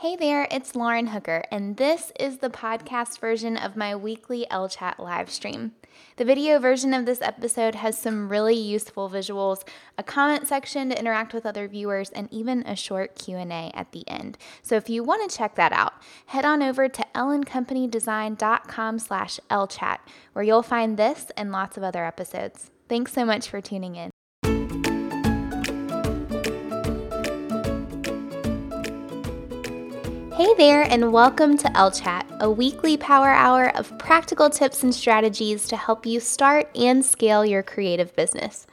Hey there, it's Lauren Hooker, and this is the podcast version of my weekly LChat live stream. The video version of this episode has some really useful visuals, a comment section to interact with other viewers, and even a short Q&A at the end. So if you want to check that out, head on over to ellencompanydesigncom slash lchat, where you'll find this and lots of other episodes. Thanks so much for tuning in. Hey there, and welcome to L Chat, a weekly power hour of practical tips and strategies to help you start and scale your creative business.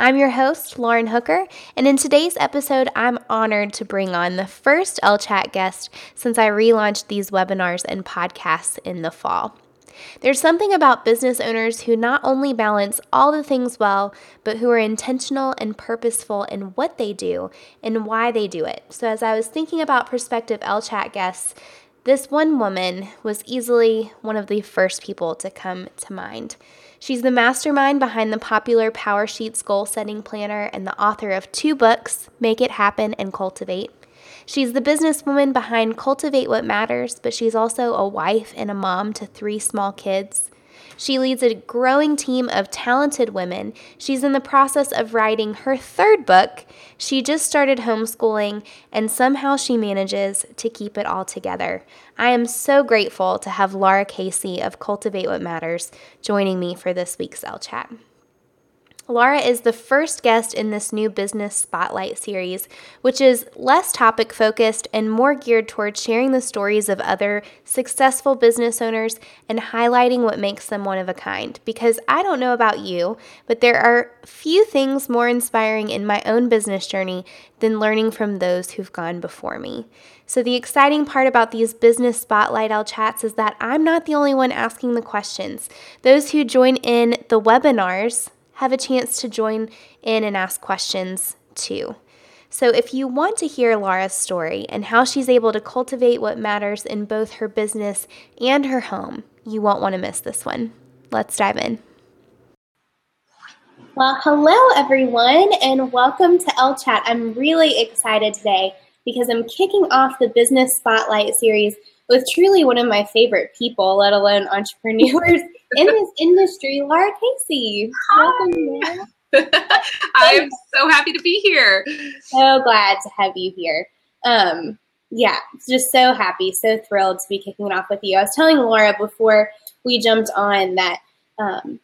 I'm your host, Lauren Hooker, and in today's episode, I'm honored to bring on the first L Chat guest since I relaunched these webinars and podcasts in the fall. There's something about business owners who not only balance all the things well, but who are intentional and purposeful in what they do and why they do it. So, as I was thinking about prospective LChat guests, this one woman was easily one of the first people to come to mind. She's the mastermind behind the popular Power Sheets goal setting planner and the author of two books, Make It Happen and Cultivate. She's the businesswoman behind Cultivate What Matters, but she's also a wife and a mom to three small kids. She leads a growing team of talented women. She's in the process of writing her third book. She just started homeschooling, and somehow she manages to keep it all together. I am so grateful to have Lara Casey of Cultivate What Matters joining me for this week's LChat. Lara is the first guest in this new business spotlight series, which is less topic focused and more geared towards sharing the stories of other successful business owners and highlighting what makes them one of a kind. Because I don't know about you, but there are few things more inspiring in my own business journey than learning from those who've gone before me. So, the exciting part about these business spotlight L chats is that I'm not the only one asking the questions. Those who join in the webinars, have a chance to join in and ask questions too. So, if you want to hear Lara's story and how she's able to cultivate what matters in both her business and her home, you won't want to miss this one. Let's dive in. Well, hello everyone, and welcome to L Chat. I'm really excited today because I'm kicking off the Business Spotlight series with truly one of my favorite people, let alone entrepreneurs in this industry, Lara Casey. Welcome. I'm so happy to be here. So glad to have you here. Um, yeah, just so happy, so thrilled to be kicking it off with you. I was telling Lara before we jumped on that um,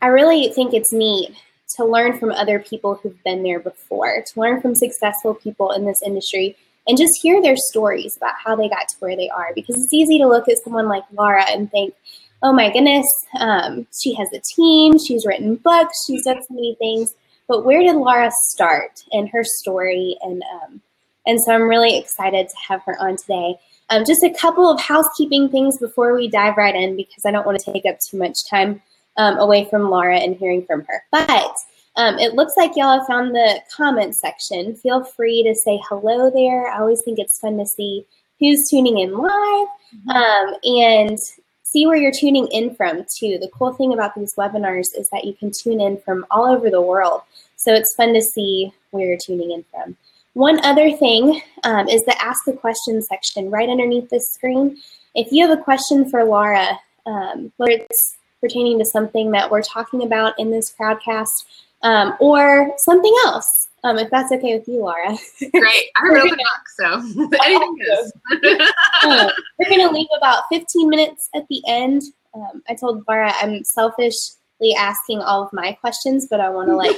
I really think it's neat to learn from other people who've been there before, to learn from successful people in this industry, and just hear their stories about how they got to where they are. Because it's easy to look at someone like Lara and think, oh my goodness, um, she has a team, she's written books, she's done so many things. But where did Lara start in her story? And um, and so I'm really excited to have her on today. Um, just a couple of housekeeping things before we dive right in, because I don't want to take up too much time um, away from Lara and hearing from her. But um, it looks like y'all have found the comment section. Feel free to say hello there. I always think it's fun to see who's tuning in live. Mm-hmm. Um, and see where you're tuning in from too. The cool thing about these webinars is that you can tune in from all over the world. So it's fun to see where you're tuning in from. One other thing um, is the Ask a Question section right underneath this screen. If you have a question for Lara, um, whether it's pertaining to something that we're talking about in this crowdcast um, or something else, um, if that's okay with you, Lara. Great. I open book, so anything is. uh, we're going to leave about 15 minutes at the end. Um, I told Lara I'm selfishly asking all of my questions, but I want to like.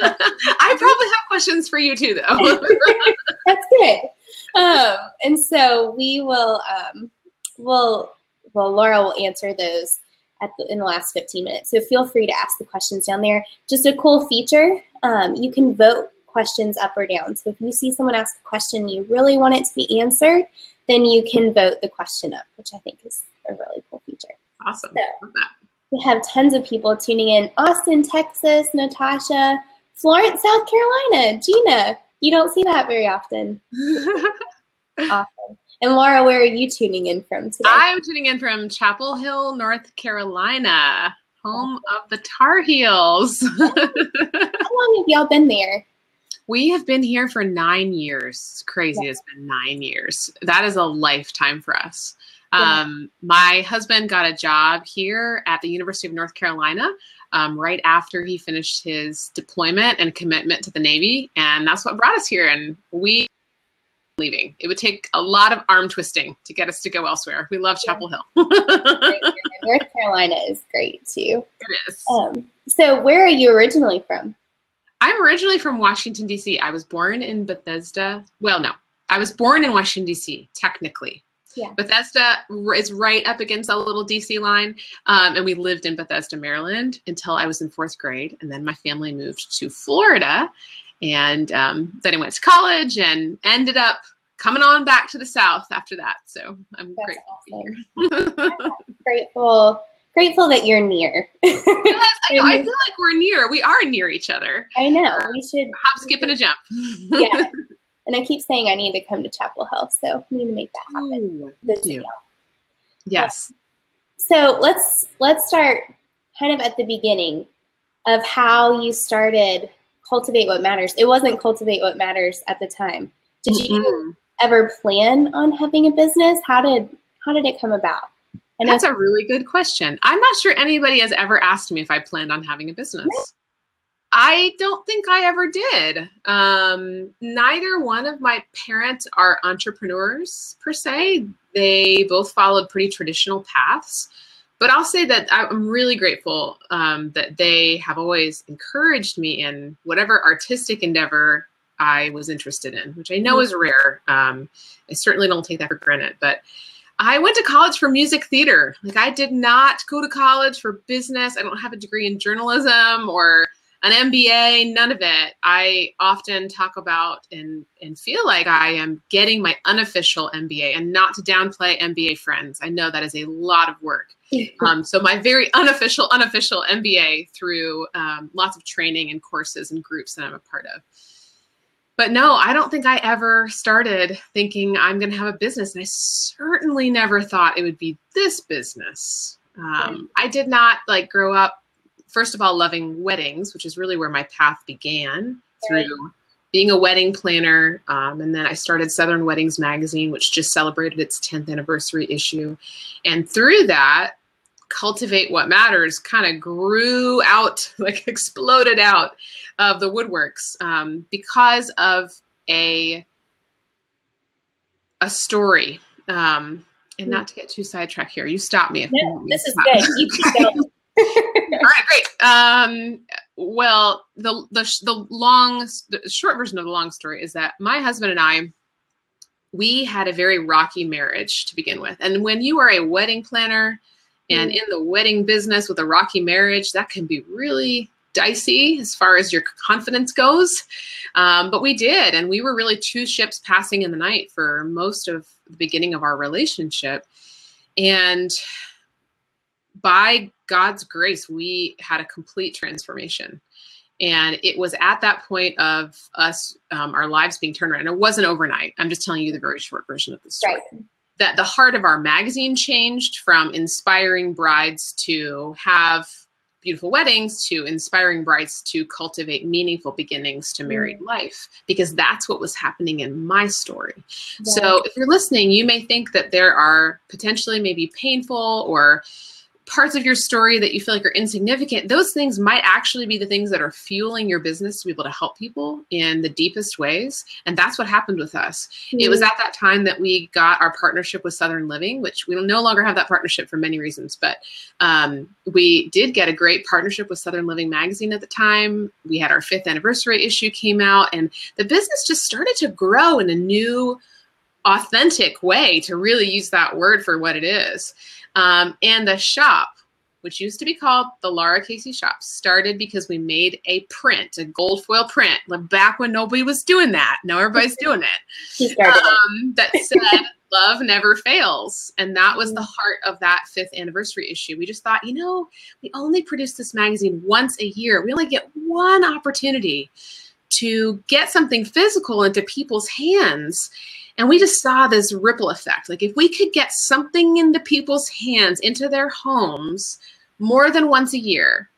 I probably have questions for you too, though. that's good. Um, and so we will, um, will, well, Lara will answer those the, in the last 15 minutes. So feel free to ask the questions down there. Just a cool feature, um, you can vote questions up or down. So if you see someone ask a question you really want it to be answered, then you can vote the question up, which I think is a really cool feature. Awesome. So, we have tons of people tuning in. Austin, Texas, Natasha, Florence, South Carolina, Gina. You don't see that very often. awesome. And Lara, where are you tuning in from today? I'm tuning in from Chapel Hill, North Carolina, home of the Tar Heels. How long have y'all been there? We have been here for nine years. It's crazy. Yeah. It's been nine years. That is a lifetime for us. Yeah. Um, my husband got a job here at the University of North Carolina um, right after he finished his deployment and commitment to the Navy, and that's what brought us here. And we leaving. It would take a lot of arm twisting to get us to go elsewhere. We love. Chapel Hill. North Carolina is great too. It is. Um, so, where are you originally from? I'm originally from Washington, D.C. I was born in Bethesda. Well, no, I was born in Washington, D.C., technically. Yeah. Bethesda is right up against a little DC line. Um, and we lived in Bethesda, Maryland until I was in fourth grade. And then my family moved to Florida. And um, then I went to college and ended up coming on back to the South after that. So I'm That's grateful. Awesome. grateful. Grateful that you're near. yes, I, know, I feel like we're near. We are near each other. I know. We should hop, skip, and a jump. yeah. And I keep saying I need to come to Chapel Hill, so we need to make that happen. Ooh. Yes. So let's let's start kind of at the beginning of how you started cultivate what matters. It wasn't cultivate what matters at the time. Did mm-hmm. you ever plan on having a business? How did how did it come about? And That's a really good question. I'm not sure anybody has ever asked me if I planned on having a business. I don't think I ever did. Um, neither one of my parents are entrepreneurs per se. They both followed pretty traditional paths. But I'll say that I'm really grateful um, that they have always encouraged me in whatever artistic endeavor I was interested in, which I know mm-hmm. is rare. Um, I certainly don't take that for granted. But I went to college for music theater. Like I did not go to college for business. I don't have a degree in journalism or an MBA, none of it. I often talk about and and feel like I am getting my unofficial MBA, and not to downplay MBA friends. I know that is a lot of work. Um, so my very unofficial, unofficial MBA through um, lots of training and courses and groups that I'm a part of. But no, I don't think I ever started thinking I'm going to have a business, and I certainly never thought it would be this business. Um, I did not like grow up first of all, loving weddings, which is really where my path began through being a wedding planner. Um, and then I started Southern Weddings Magazine, which just celebrated its 10th anniversary issue. And through that, Cultivate What Matters kind of grew out, like exploded out of the woodworks um, because of a a story. Um, and not to get too sidetracked here, you stop me. If no, this is good. You keep going. All right, great. Um, well, the the the long, the short version of the long story is that my husband and I, we had a very rocky marriage to begin with, and when you are a wedding planner and mm. in the wedding business with a rocky marriage, that can be really dicey as far as your confidence goes. Um, but we did, and we were really two ships passing in the night for most of the beginning of our relationship, and by God's grace, we had a complete transformation. And it was at that point of us, um, our lives being turned around. And it wasn't overnight. I'm just telling you the very short version of the story. Right. That the heart of our magazine changed from inspiring brides to have beautiful weddings to inspiring brides to cultivate meaningful beginnings to married mm. life because that's what was happening in my story. Yeah. So if you're listening, you may think that there are potentially maybe painful or parts of your story that you feel like are insignificant, those things might actually be the things that are fueling your business to be able to help people in the deepest ways. And that's what happened with us. Mm-hmm. It was at that time that we got our partnership with Southern Living, which we no longer have that partnership for many reasons, but um, we did get a great partnership with Southern Living Magazine at the time. We had our fifth anniversary issue came out, and the business just started to grow in a new, authentic way to really use that word for what it is. Um, and the shop, which used to be called the Lara Casey Shop, started because we made a print, a gold foil print, back when nobody was doing that. Now everybody's doing it. Um, that said, love never fails. And that was the heart of that fifth anniversary issue. We just thought, you know, we only produce this magazine once a year. We only get one opportunity to get something physical into people's hands. And we just saw this ripple effect. Like if we could get something into people's hands, into their homes more than once a year,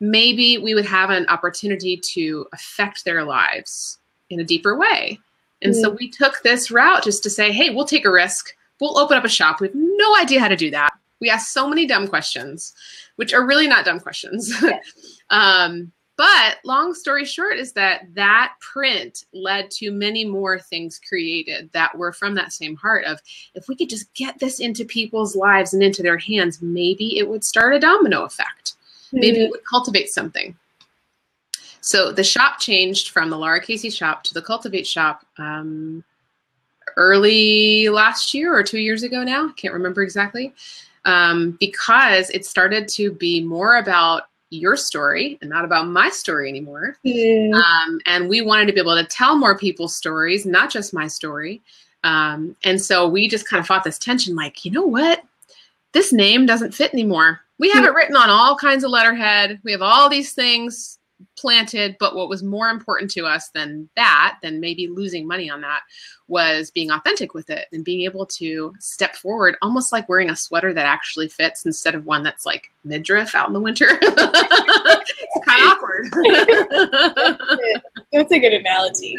maybe we would have an opportunity to affect their lives in a deeper way. And mm-hmm. so we took this route just to say, hey, we'll take a risk. We'll open up a shop. We have no idea how to do that. We ask so many dumb questions, which are really not dumb questions. um, but long story short is that that print led to many more things created that were from that same heart of if we could just get this into people's lives and into their hands, maybe it would start a domino effect. Mm-hmm. Maybe it would cultivate something. So the shop changed from the Lara Casey shop to the Cultivate shop um, early last year or two years ago now. I can't remember exactly. Um, because it started to be more about your story and not about my story anymore. Mm. Um, and we wanted to be able to tell more people's stories, not just my story. Um, and so we just kind of fought this tension like, you know what? This name doesn't fit anymore. We have it written on all kinds of letterhead. We have all these things planted. But what was more important to us than that, than maybe losing money on that, was being authentic with it and being able to step forward, almost like wearing a sweater that actually fits instead of one that's like midriff out in the winter. it's kind of awkward. that's a good analogy.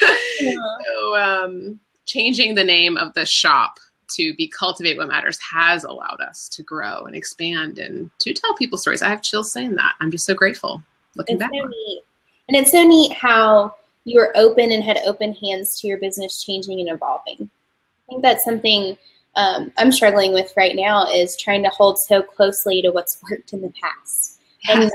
so, um, changing the name of the shop to be cultivate what matters has allowed us to grow and expand and to tell people stories. I have chills saying that. I'm just so grateful looking it's back. So neat. And it's so neat how you were open and had open hands to your business changing and evolving. I think that's something um, I'm struggling with right now is trying to hold so closely to what's worked in the past and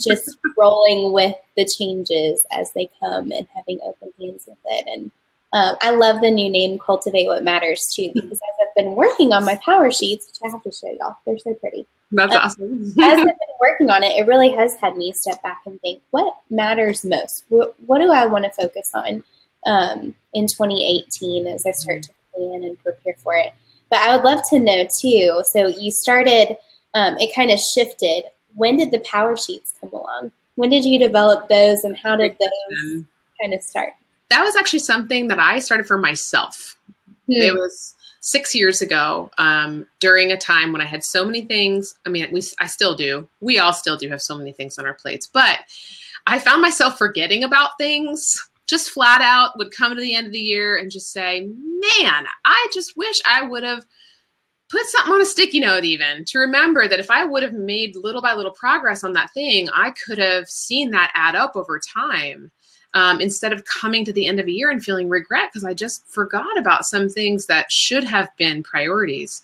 just rolling with the changes as they come and having open hands with it. And um, I love the new name, Cultivate What Matters, too, because as I've been working on my power sheets, which I have to show y'all, they're so pretty. That's um, awesome. as I've been working on it, it really has had me step back and think, what matters most? What, what do I want to focus on um, in 2018 as I start to plan and prepare for it? But I would love to know, too. So you started, um, it kind of shifted. When did the power sheets come along? When did you develop those and how did those kind of start? That was actually something that I started for myself. Hmm. It was six years ago um, during a time when I had so many things. I mean, we, I still do. We all still do have so many things on our plates, but I found myself forgetting about things just flat out would come to the end of the year and just say, man, I just wish I would have put something on a sticky note even to remember that if I would have made little by little progress on that thing, I could have seen that add up over time um, instead of coming to the end of a year and feeling regret because I just forgot about some things that should have been priorities.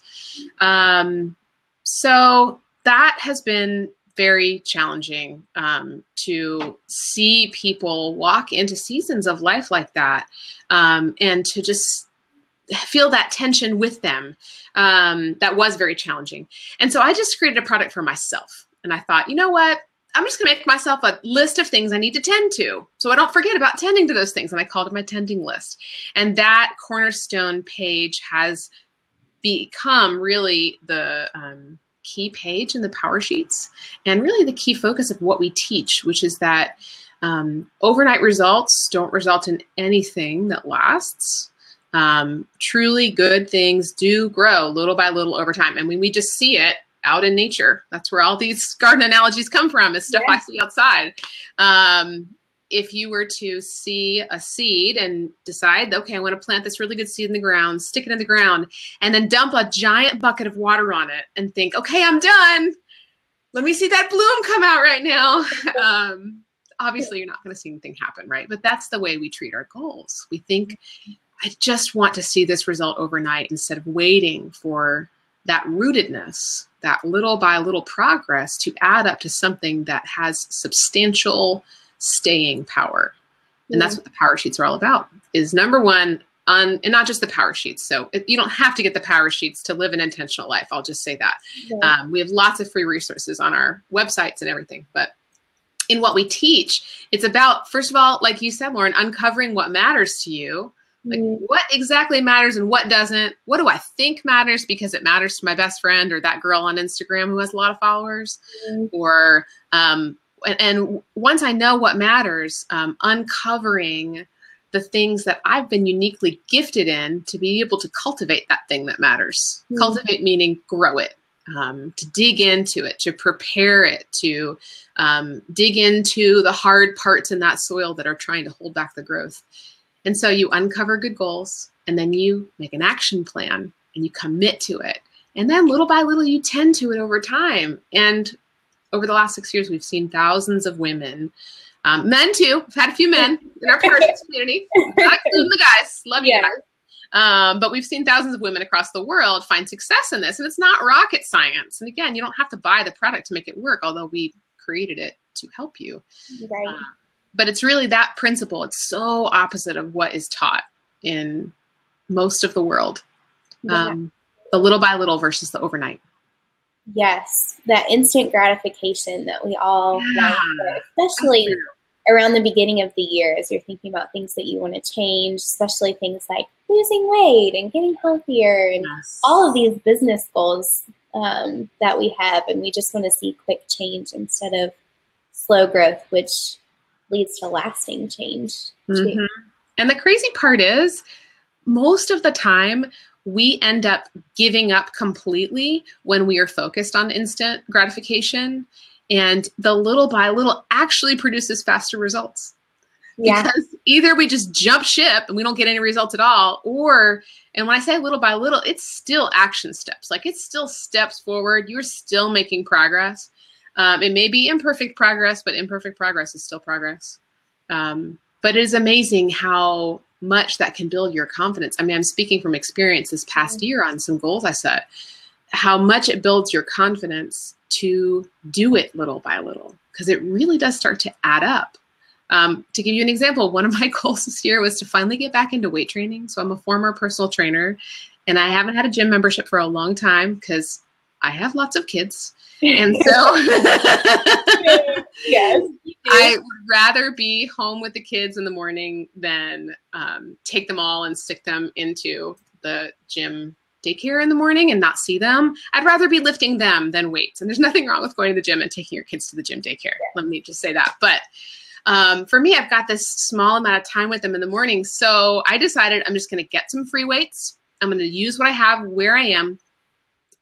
Um, so that has been very challenging um, to see people walk into seasons of life like that um, and to just feel that tension with them. Um, that was very challenging. And so I just created a product for myself. And I thought, you know what? I'm just going to make myself a list of things I need to tend to so I don't forget about tending to those things. And I called it my tending list. And that cornerstone page has become really the um, key page in the Power Sheets and really the key focus of what we teach, which is that um, overnight results don't result in anything that lasts. Um, truly good things do grow little by little over time. And when we just see it out in nature. That's where all these garden analogies come from, is stuff yeah. I see outside. Um, if you were to see a seed and decide, okay, I want to plant this really good seed in the ground, stick it in the ground, and then dump a giant bucket of water on it and think, okay, I'm done. Let me see that bloom come out right now. Um, obviously, you're not going to see anything happen, right? But that's the way we treat our goals. We think, I just want to see this result overnight instead of waiting for that rootedness, that little by little progress to add up to something that has substantial staying power. And that's what the power sheets are all about. Is number one, on and not just the power sheets. So it, you don't have to get the power sheets to live an intentional life. I'll just say that. Um, we have lots of free resources on our websites and everything. But in what we teach, it's about first of all, like you said, Lauren, uncovering what matters to you like, what exactly matters and what doesn't? What do I think matters because it matters to my best friend or that girl on Instagram who has a lot of followers? Mm. Or, um, and, and, once I know what matters, um, uncovering the things that I've been uniquely gifted in to be able to cultivate that thing that matters. Mm. Cultivate meaning grow it um, to dig into it, to prepare it, to um, dig into the hard parts in that soil that are trying to hold back the growth. And so you uncover good goals and then you make an action plan and you commit to it. And then little by little, you tend to it over time. And over the last six years, we've seen thousands of women, um, men too. We've had a few men in our parents community, not including the guys. Love yeah. you guys. Um, but we've seen thousands of women across the world find success in this, and it's not rocket science. And again, you don't have to buy the product to make it work, although we created it to help you. Right. Uh, but it's really that principle. It's so opposite of what is taught in most of the world. Yeah. Um, the little by little versus the overnight. Yes, that instant gratification that we all yeah. want, especially around the beginning of the year as you're thinking about things that you want to change, especially things like losing weight and getting healthier and yes. all of these business goals um, that we have. And we just want to see quick change instead of slow growth, which leads to lasting change. Mm-hmm. And the crazy part is, most of the time, we end up giving up completely when we are focused on instant gratification and the little by little actually produces faster results. Yeah. Because either we just jump ship and we don't get any results at all, or, and when I say little by little, it's still action steps. Like it's still steps forward. You're still making progress. Um, it may be imperfect progress, but imperfect progress is still progress. Um, but it is amazing how much that can build your confidence. I mean, I'm speaking from experience this past mm-hmm. year on some goals I set, how much it builds your confidence to do it little by little because it really does start to add up. Um, to give you an example, one of my goals this year was to finally get back into weight training. So I'm a former personal trainer and I haven't had a gym membership for a long time because I have lots of kids. And so yes, I would rather be home with the kids in the morning than um, take them all and stick them into the gym daycare in the morning and not see them. I'd rather be lifting them than weights. And there's nothing wrong with going to the gym and taking your kids to the gym daycare. Let me just say that. But um, for me, I've got this small amount of time with them in the morning. So I decided I'm just going to get some free weights. I'm going to use what I have where I am.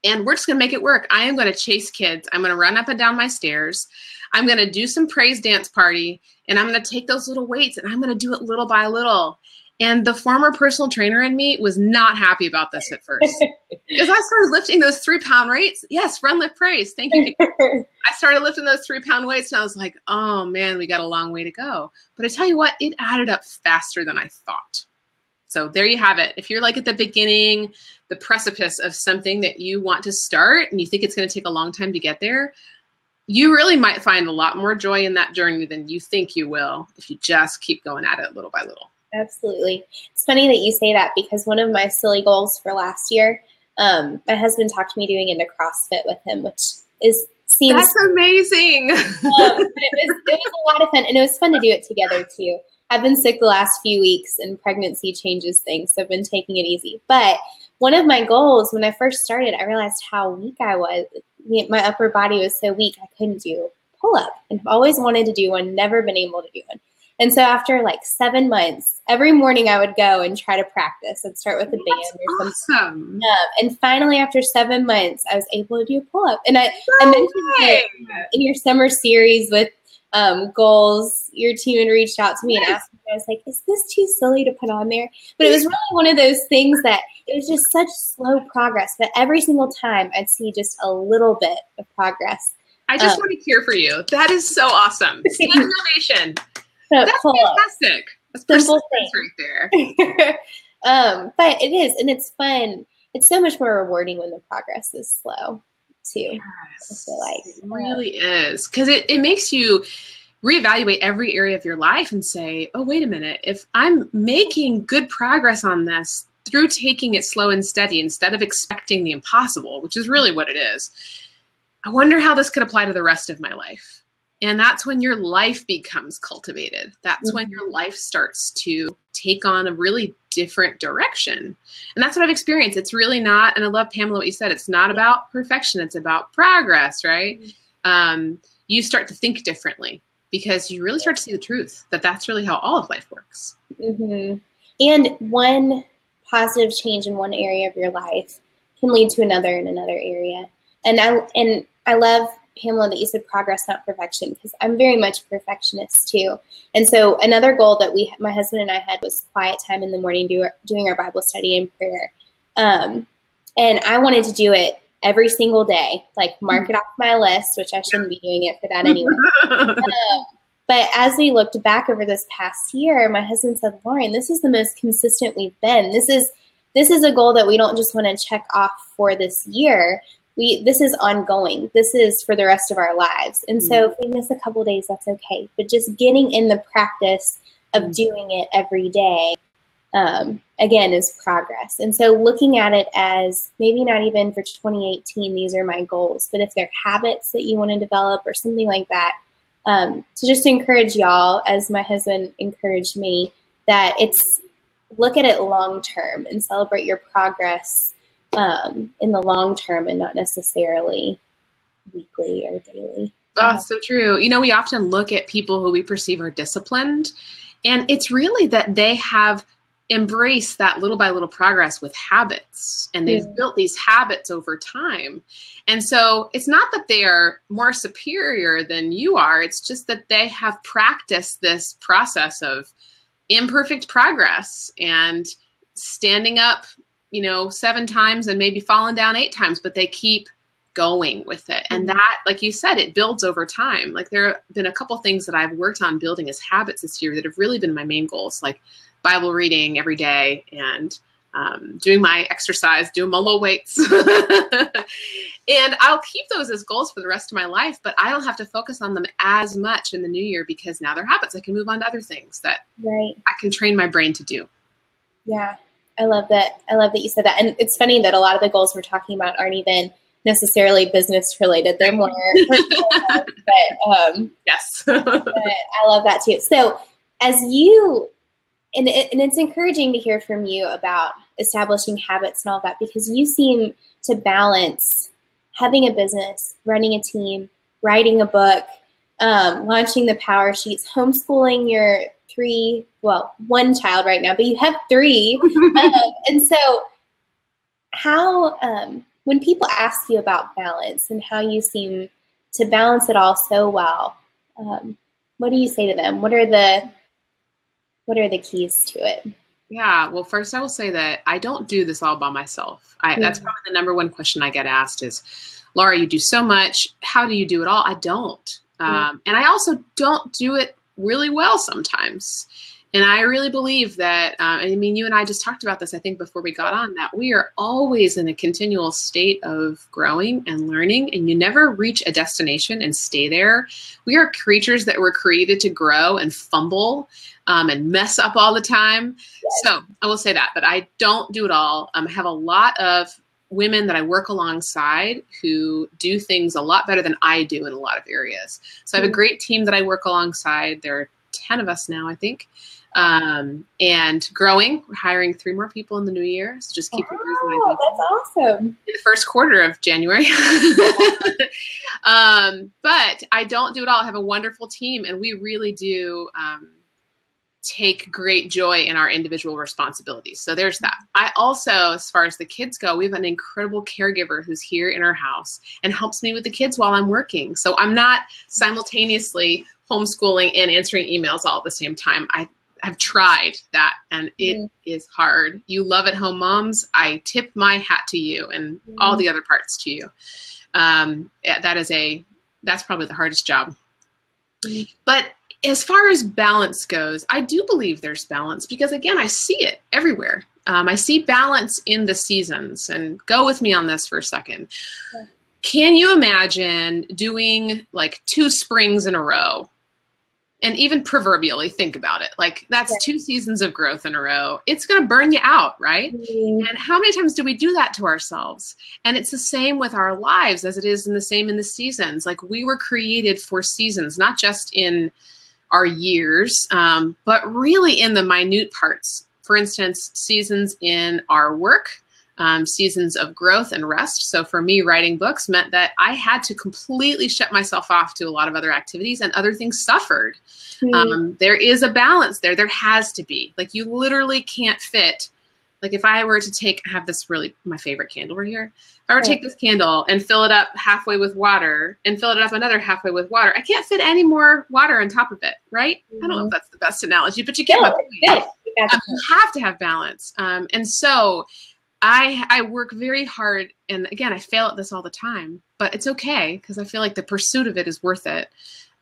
And we're just going to make it work. I am going to chase kids. I'm going to run up and down my stairs. I'm going to do some praise dance party and I'm going to take those little weights and I'm going to do it little by little. And the former personal trainer in me was not happy about this at first. because I started lifting those three pound weights. Yes, run, lift, praise. Thank you. I started lifting those three pound weights and I was like, oh man, we got a long way to go. But I tell you what, it added up faster than I thought. So there you have it. If you're like at the beginning, the precipice of something that you want to start and you think it's going to take a long time to get there, you really might find a lot more joy in that journey than you think you will if you just keep going at it little by little. Absolutely. It's funny that you say that because one of my silly goals for last year, um, my husband talked me doing into CrossFit with him, which is seems that's amazing. um, it, was, it was a lot of fun, and it was fun to do it together too. I've been sick the last few weeks, and pregnancy changes things, so I've been taking it easy. But one of my goals when I first started, I realized how weak I was. My upper body was so weak, I couldn't do pull up, and I've always wanted to do one, never been able to do one. And so after like seven months, every morning I would go and try to practice and start with a band or something. Awesome. and finally, after seven months, I was able to do a pull up. And I, I mentioned it in your summer series with um, goals, your team had reached out to me and asked me, I was like, is this too silly to put on there? But it was really one of those things that it was just such slow progress. But every single time I'd see just a little bit of progress. I just um, want to cheer for you. That is so awesome. Innovation. That's fantastic. That's simple thing right there. um, but it is, and it's fun. It's so much more rewarding when the progress is slow, too. Yes, I feel like it really is because it, it makes you reevaluate every area of your life and say, oh, wait a minute, if I'm making good progress on this through taking it slow and steady instead of expecting the impossible, which is really what it is, I wonder how this could apply to the rest of my life. And that's when your life becomes cultivated. That's mm-hmm. when your life starts to take on a really different direction. And that's what I've experienced. It's really not, and I love Pamela what you said, it's not about perfection, it's about progress, right? Mm-hmm. Um, you start to think differently because you really start to see the truth that that's really how all of life works. Mm-hmm. And one positive change in one area of your life can lead to another in another area. and I and I love Pamela that you said progress, not perfection, because I'm very much perfectionist too. And so another goal that we, my husband and I had was quiet time in the morning, do, doing our Bible study and prayer. Um, and I wanted to do it every single day, like mark it off my list, which I shouldn't be doing it for that anyway. um, but as we looked back over this past year, my husband said, Lauren, this is the most consistent we've been. This is this is a goal that we don't just want to check off for this year. We this is ongoing. This is for the rest of our lives. And so mm-hmm. if we miss a couple days, that's okay. But just getting in the practice of mm-hmm. doing it every day um, again is progress. And so looking at it as maybe not even for 2018, these are my goals, but if they're habits that you want to develop or something like that, um, to just encourage y'all, as my husband encouraged me, that it's look at it long term and celebrate your progress um, in the long term and not necessarily weekly or daily. Oh, so true. You know, we often look at people who we perceive are disciplined, and it's really that they have embraced that little by little progress with habits and they've yeah. built these habits over time. And so it's not that they are more superior than you are, it's just that they have practiced this process of imperfect progress and standing up, you know, seven times and maybe falling down eight times, but they keep going with it. And mm-hmm. that, like you said, it builds over time. Like there have been a couple things that I've worked on building as habits this year that have really been my main goals, like Bible reading every day and um, doing my exercise, doing my low weights. and I'll keep those as goals for the rest of my life, but I don't have to focus on them as much in the new year because now they're habits. I can move on to other things that right. I can train my brain to do. Yeah, I love that. I love that you said that. And it's funny that a lot of the goals we're talking about aren't even necessarily business related. They're more but um, yes. but I love that too. So as you and, it, and it's encouraging to hear from you about establishing habits and all that because you seem to balance having a business, running a team, writing a book, um, launching the power sheets, homeschooling your three, well, one child right now, but you have three. um, and so, how, um, when people ask you about balance and how you seem to balance it all so well, um, what do you say to them? What are the what are the keys to it? Yeah, well, first I will say that I don't do this all by myself. I, mm-hmm. That's probably the number one question I get asked is, Lara, you do so much. How do you do it all? I don't. Mm-hmm. Um, and I also don't do it really well sometimes. And I really believe that, uh, I mean, you and I just talked about this, I think, before we got on, that we are always in a continual state of growing and learning, and you never reach a destination and stay there. We are creatures that were created to grow and fumble um, and mess up all the time. Yes. So I will say that, but I don't do it all. Um, I have a lot of women that I work alongside who do things a lot better than I do in a lot of areas. So I have a mm-hmm. great team that I work alongside. There are 10 of us now, I think um, and growing. We're hiring three more people in the new year. So just keep oh, That's awesome. In the first quarter of January. um, but I don't do it all. I have a wonderful team, and we really do. Um, take great joy in our individual responsibilities. So there's that. I also, as far as the kids go, we have an incredible caregiver who's here in our house and helps me with the kids while I'm working. So I'm not simultaneously homeschooling and answering emails all at the same time. I have tried that and it mm. is hard. You love at home moms. I tip my hat to you and mm. all the other parts to you. Um, that is a, that's probably the hardest job. Mm. But as far as balance goes, I do believe there's balance because again, I see it everywhere. Um, I see balance in the seasons and go with me on this for a second. Yeah. Can you imagine doing like two springs in a row and even proverbially think about it like that's two seasons of growth in a row it's going to burn you out right mm-hmm. and how many times do we do that to ourselves and it's the same with our lives as it is in the same in the seasons like we were created for seasons not just in our years um, but really in the minute parts for instance seasons in our work um, seasons of growth and rest. So for me, writing books meant that I had to completely shut myself off to a lot of other activities, and other things suffered. Mm-hmm. Um, there is a balance there. There has to be. Like you literally can't fit Like if I were to take, I have this really my favorite candle right here. If I were to take this candle and fill it up halfway with water and fill it up another halfway with water, I can't fit any more water on top of it, right? Mm-hmm. I don't know if mm-hmm. that's the best analogy, but you get my point. Um, you have to have balance. Um, and so I I work very hard, and again, I fail at this all the time, but it's okay because I feel like the pursuit of it is worth it.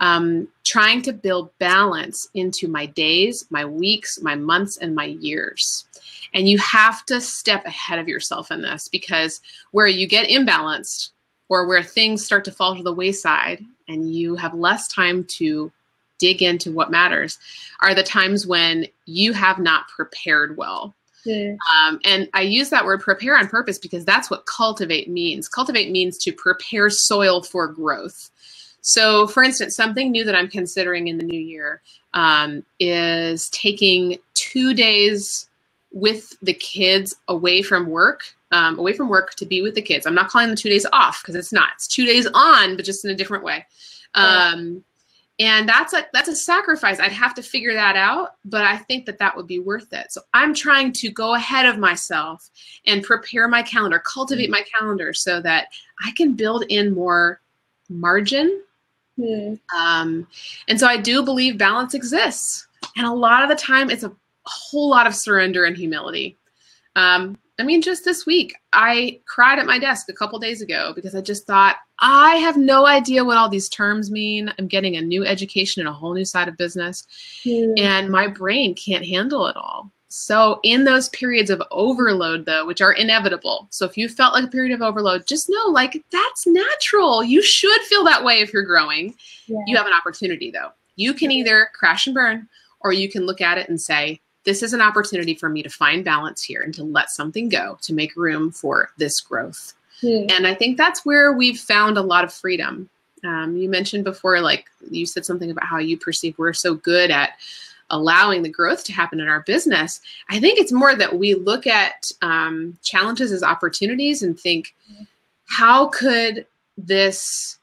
Um, trying to build balance into my days, my weeks, my months, and my years. And you have to step ahead of yourself in this because where you get imbalanced or where things start to fall to the wayside and you have less time to dig into what matters are the times when you have not prepared well um, and I use that word prepare on purpose because that's what cultivate means. Cultivate means to prepare soil for growth. So, for instance, something new that I'm considering in the new year um, is taking two days with the kids away from work, um, away from work to be with the kids. I'm not calling the two days off because it's not. It's two days on, but just in a different way. Um, and that's a that's a sacrifice i'd have to figure that out but i think that that would be worth it so i'm trying to go ahead of myself and prepare my calendar cultivate my calendar so that i can build in more margin mm. um, and so i do believe balance exists and a lot of the time it's a whole lot of surrender and humility um, I mean, just this week, I cried at my desk a couple days ago because I just thought, I have no idea what all these terms mean. I'm getting a new education and a whole new side of business, mm. and my brain can't handle it all. So, in those periods of overload, though, which are inevitable, so if you felt like a period of overload, just know like that's natural. You should feel that way if you're growing. Yeah. You have an opportunity, though. You can either crash and burn, or you can look at it and say, this is an opportunity for me to find balance here and to let something go to make room for this growth. Hmm. And I think that's where we've found a lot of freedom. Um, you mentioned before, like you said something about how you perceive we're so good at allowing the growth to happen in our business. I think it's more that we look at um, challenges as opportunities and think, how could this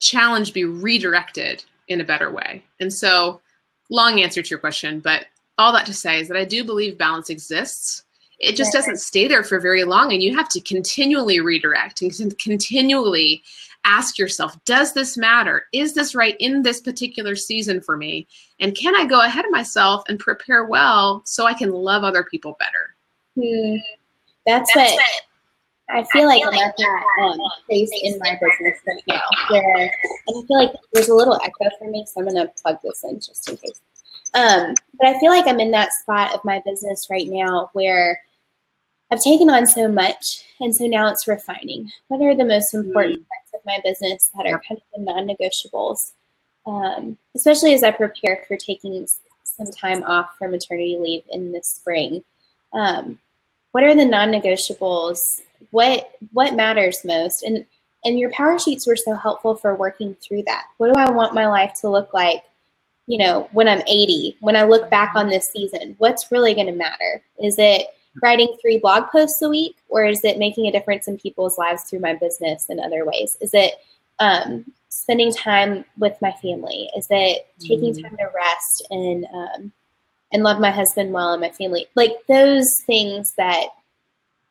challenge be redirected in a better way? And so, long answer to your question, but all that to say is that I do believe balance exists. It just doesn't stay there for very long, and you have to continually redirect and continually ask yourself Does this matter? Is this right in this particular season for me? And can I go ahead of myself and prepare well so I can love other people better? Hmm. That's, That's what. I feel like I'm at that um, place in my business right now where I feel like there's a little echo for me, so I'm going to plug this in just in case. Um, but I feel like I'm in that spot of my business right now where I've taken on so much, and so now it's refining. What are the most important mm. parts of my business that are kind of the non-negotiables? Um, especially as I prepare for taking some time off for maternity leave in the spring. Um, what are the non-negotiables? What what matters most? And and your power sheets were so helpful for working through that. What do I want my life to look like you know, when I'm 80, when I look back on this season, what's really going to matter? Is it writing three blog posts a week, or is it making a difference in people's lives through my business in other ways? Is it um, spending time with my family? Is it taking mm-hmm. time to rest and um, and love my husband well and my family? Like those things that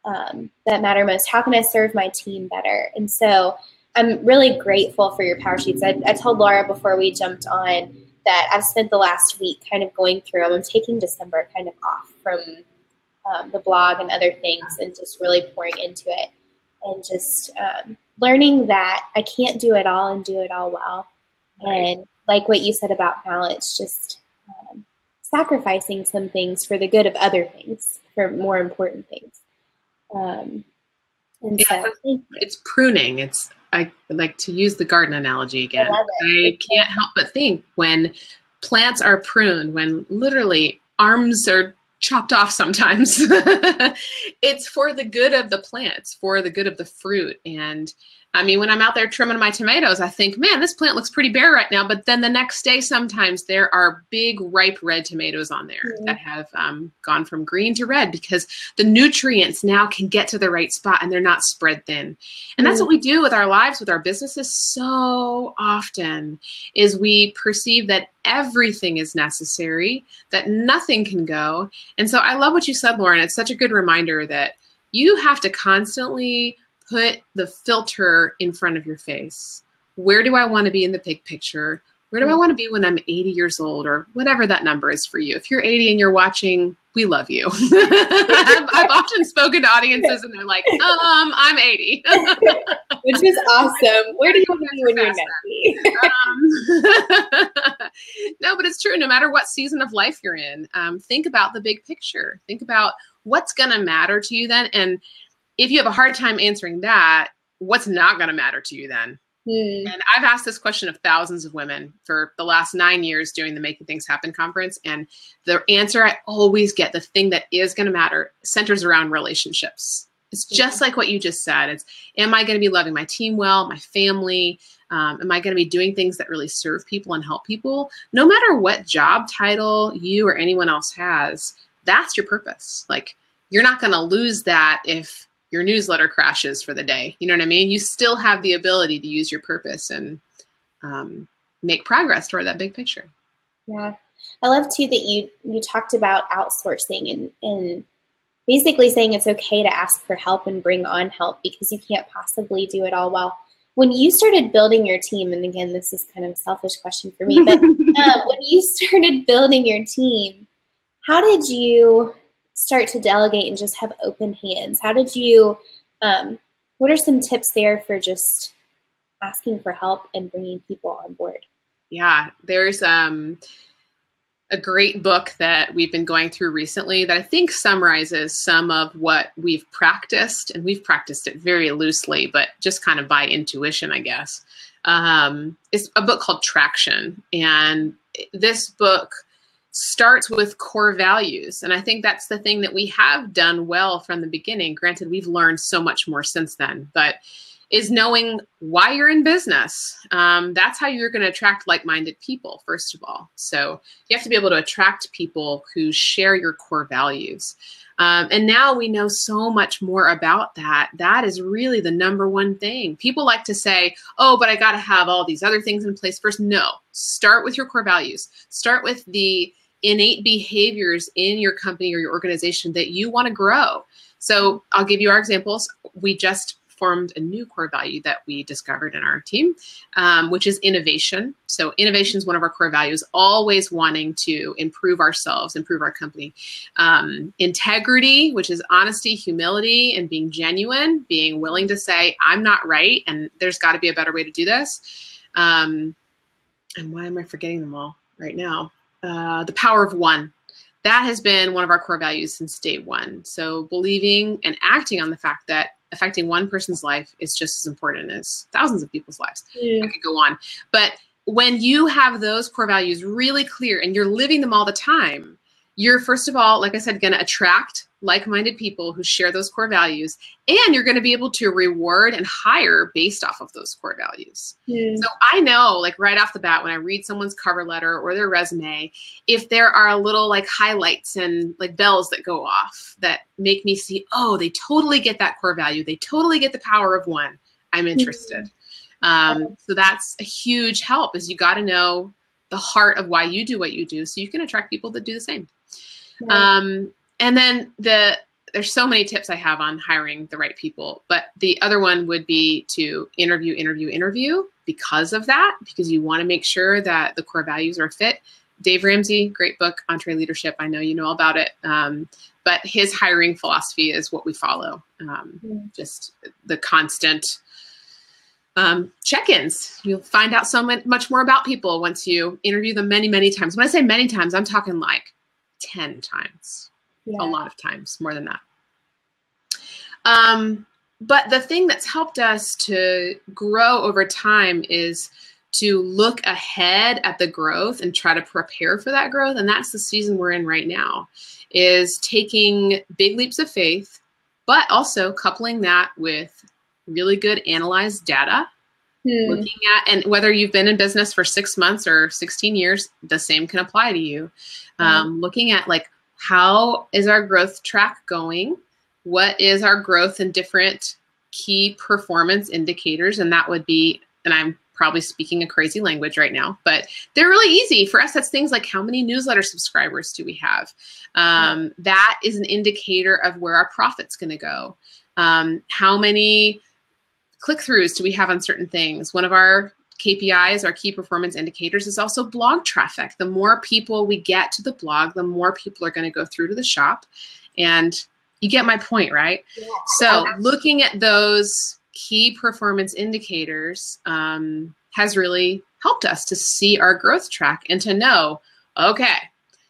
um, that matter most. How can I serve my team better? And so I'm really grateful for your power sheets. I, I told Lara before we jumped on that I've spent the last week kind of going through. And I'm taking December kind of off from um, the blog and other things and just really pouring into it and just um, learning that I can't do it all and do it all well. Right. And like what you said about balance, just um, sacrificing some things for the good of other things, for more important things. Um, and yeah, so, it's pruning. It's I like to use the garden analogy again. I, I can't help but think when plants are pruned, when literally arms are chopped off sometimes, it's for the good of the plants, for the good of the fruit. And I mean, when I'm out there trimming my tomatoes, I think, man, this plant looks pretty bare right now. But then the next day, sometimes there are big, ripe red tomatoes on there mm-hmm. that have um, gone from green to red because the nutrients now can get to the right spot and they're not spread thin. And mm-hmm. that's what we do with our lives, with our businesses so often is we perceive that everything is necessary, that nothing can go. And so I love what you said, Lauren. It's such a good reminder that you have to constantly put the filter in front of your face. Where do I want to be in the big picture? Where do I want to be when I'm 80 years old or whatever that number is for you? If you're 80 and you're watching, we love you. I've, I've, often spoken to audiences and they're like, um, I'm 80. Which is awesome. Where do you want to be when you're 90? um, no, but it's true. No matter what season of life you're in, um, think about the big picture. Think about what's going to matter to you then. And if you have a hard time answering that, what's not going to matter to you then? Mm. And I've asked this question of thousands of women for the last nine years doing the Making Things Happen conference. And the answer I always get, the thing that is going to matter, centers around relationships. It's just like what you just said. It's, am I going to be loving my team well, my family? Um, am I going to be doing things that really serve people and help people? No matter what job title you or anyone else has, that's your purpose. Like, you're not going to lose that if your newsletter crashes for the day. You know what I mean? You still have the ability to use your purpose and um, make progress toward that big picture. Yeah. I love too that you you talked about outsourcing and, and basically saying it's okay to ask for help and bring on help because you can't possibly do it all well. When you started building your team, and again, this is kind of a selfish question for me, but uh, when you started building your team, how did you start to delegate and just have open hands? How did you, um, what are some tips there for just asking for help and bringing people on board? Yeah, there's um, a great book that we've been going through recently that I think summarizes some of what we've practiced, and we've practiced it very loosely, but just kind of by intuition, I guess. Um, it's a book called Traction, and this book starts with core values. And I think that's the thing that we have done well from the beginning. Granted, we've learned so much more since then, but is knowing why you're in business. Um, that's how you're going to attract like minded people, first of all. So you have to be able to attract people who share your core values. Um, and now we know so much more about that. That is really the number one thing. People like to say, oh, but I got to have all these other things in place first. No, start with your core values. Start with the innate behaviors in your company or your organization that you want to grow. So I'll give you our examples. We just formed a new core value that we discovered in our team, um, which is innovation. So innovation is one of our core values, always wanting to improve ourselves, improve our company. Um, integrity, which is honesty, humility, and being genuine, being willing to say, I'm not right, and there's got to be a better way to do this. Um, and why am I forgetting them all right now? Uh, the power of one. That has been one of our core values since day one. So believing and acting on the fact that affecting one person's life is just as important as thousands of people's lives. Yeah. I could go on. But when you have those core values really clear and you're living them all the time, you're first of all, like I said, going to attract like minded people who share those core values, and you're going to be able to reward and hire based off of those core values. Mm. So I know, like right off the bat, when I read someone's cover letter or their resume, if there are little like highlights and like bells that go off that make me see, oh, they totally get that core value, they totally get the power of one, I'm interested. Mm. Um, so that's a huge help, is you got to know the heart of why you do what you do so you can attract people that do the same. Um, and then the there's so many tips I have on hiring the right people, but the other one would be to interview, interview, interview because of that, because you want to make sure that the core values are fit. Dave Ramsey, great book, EntreLeadership. I know you know all about it. Um, but his hiring philosophy is what we follow. Um, mm. Just the constant um, check-ins. You'll find out so much more about people once you interview them many, many times. When I say many times, I'm talking like 10 times, yeah. a lot of times, more than that. Um, but the thing that's helped us to grow over time is to look ahead at the growth and try to prepare for that growth. And that's the season we're in right now, is taking big leaps of faith, but also coupling that with really good analyzed data hmm. looking at and whether you've been in business for six months or 16 years the same can apply to you hmm. um, looking at like how is our growth track going what is our growth in different key performance indicators and that would be and i'm probably speaking a crazy language right now, but they're really easy. For us, that's things like how many newsletter subscribers do we have? Um, that is an indicator of where our profit's going to go. Um, how many click throughs do we have on certain things? One of our KPIs, our key performance indicators, is also blog traffic. The more people we get to the blog, the more people are going to go through to the shop. And you get my point, right? Yeah. So, looking at those key performance indicators um, has really helped us to see our growth track and to know okay,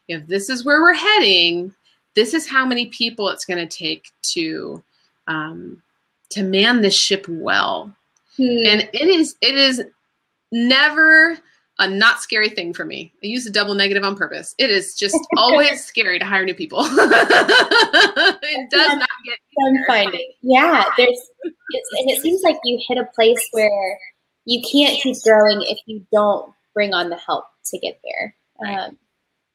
if this is where we're heading, this is how many people it's going to take to um, to man this ship well. Hmm. And it is it is never a not scary thing for me. I use a double negative on purpose. It is just always scary to hire new people. it does not get fun finding. Yeah, there's and it seems like you hit a place where you can't keep growing if you don't bring on the help to get there. Um,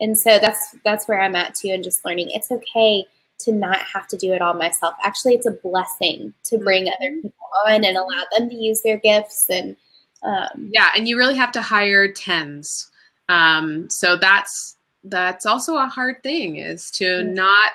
and so that's that's where I'm at too, and just learning it's okay to not have to do it all myself. Actually, it's a blessing to bring other mm-hmm. people on and allow them to use their gifts and um, yeah, and you really have to hire tens. Um, so that's that's also a hard thing is to mm-hmm. not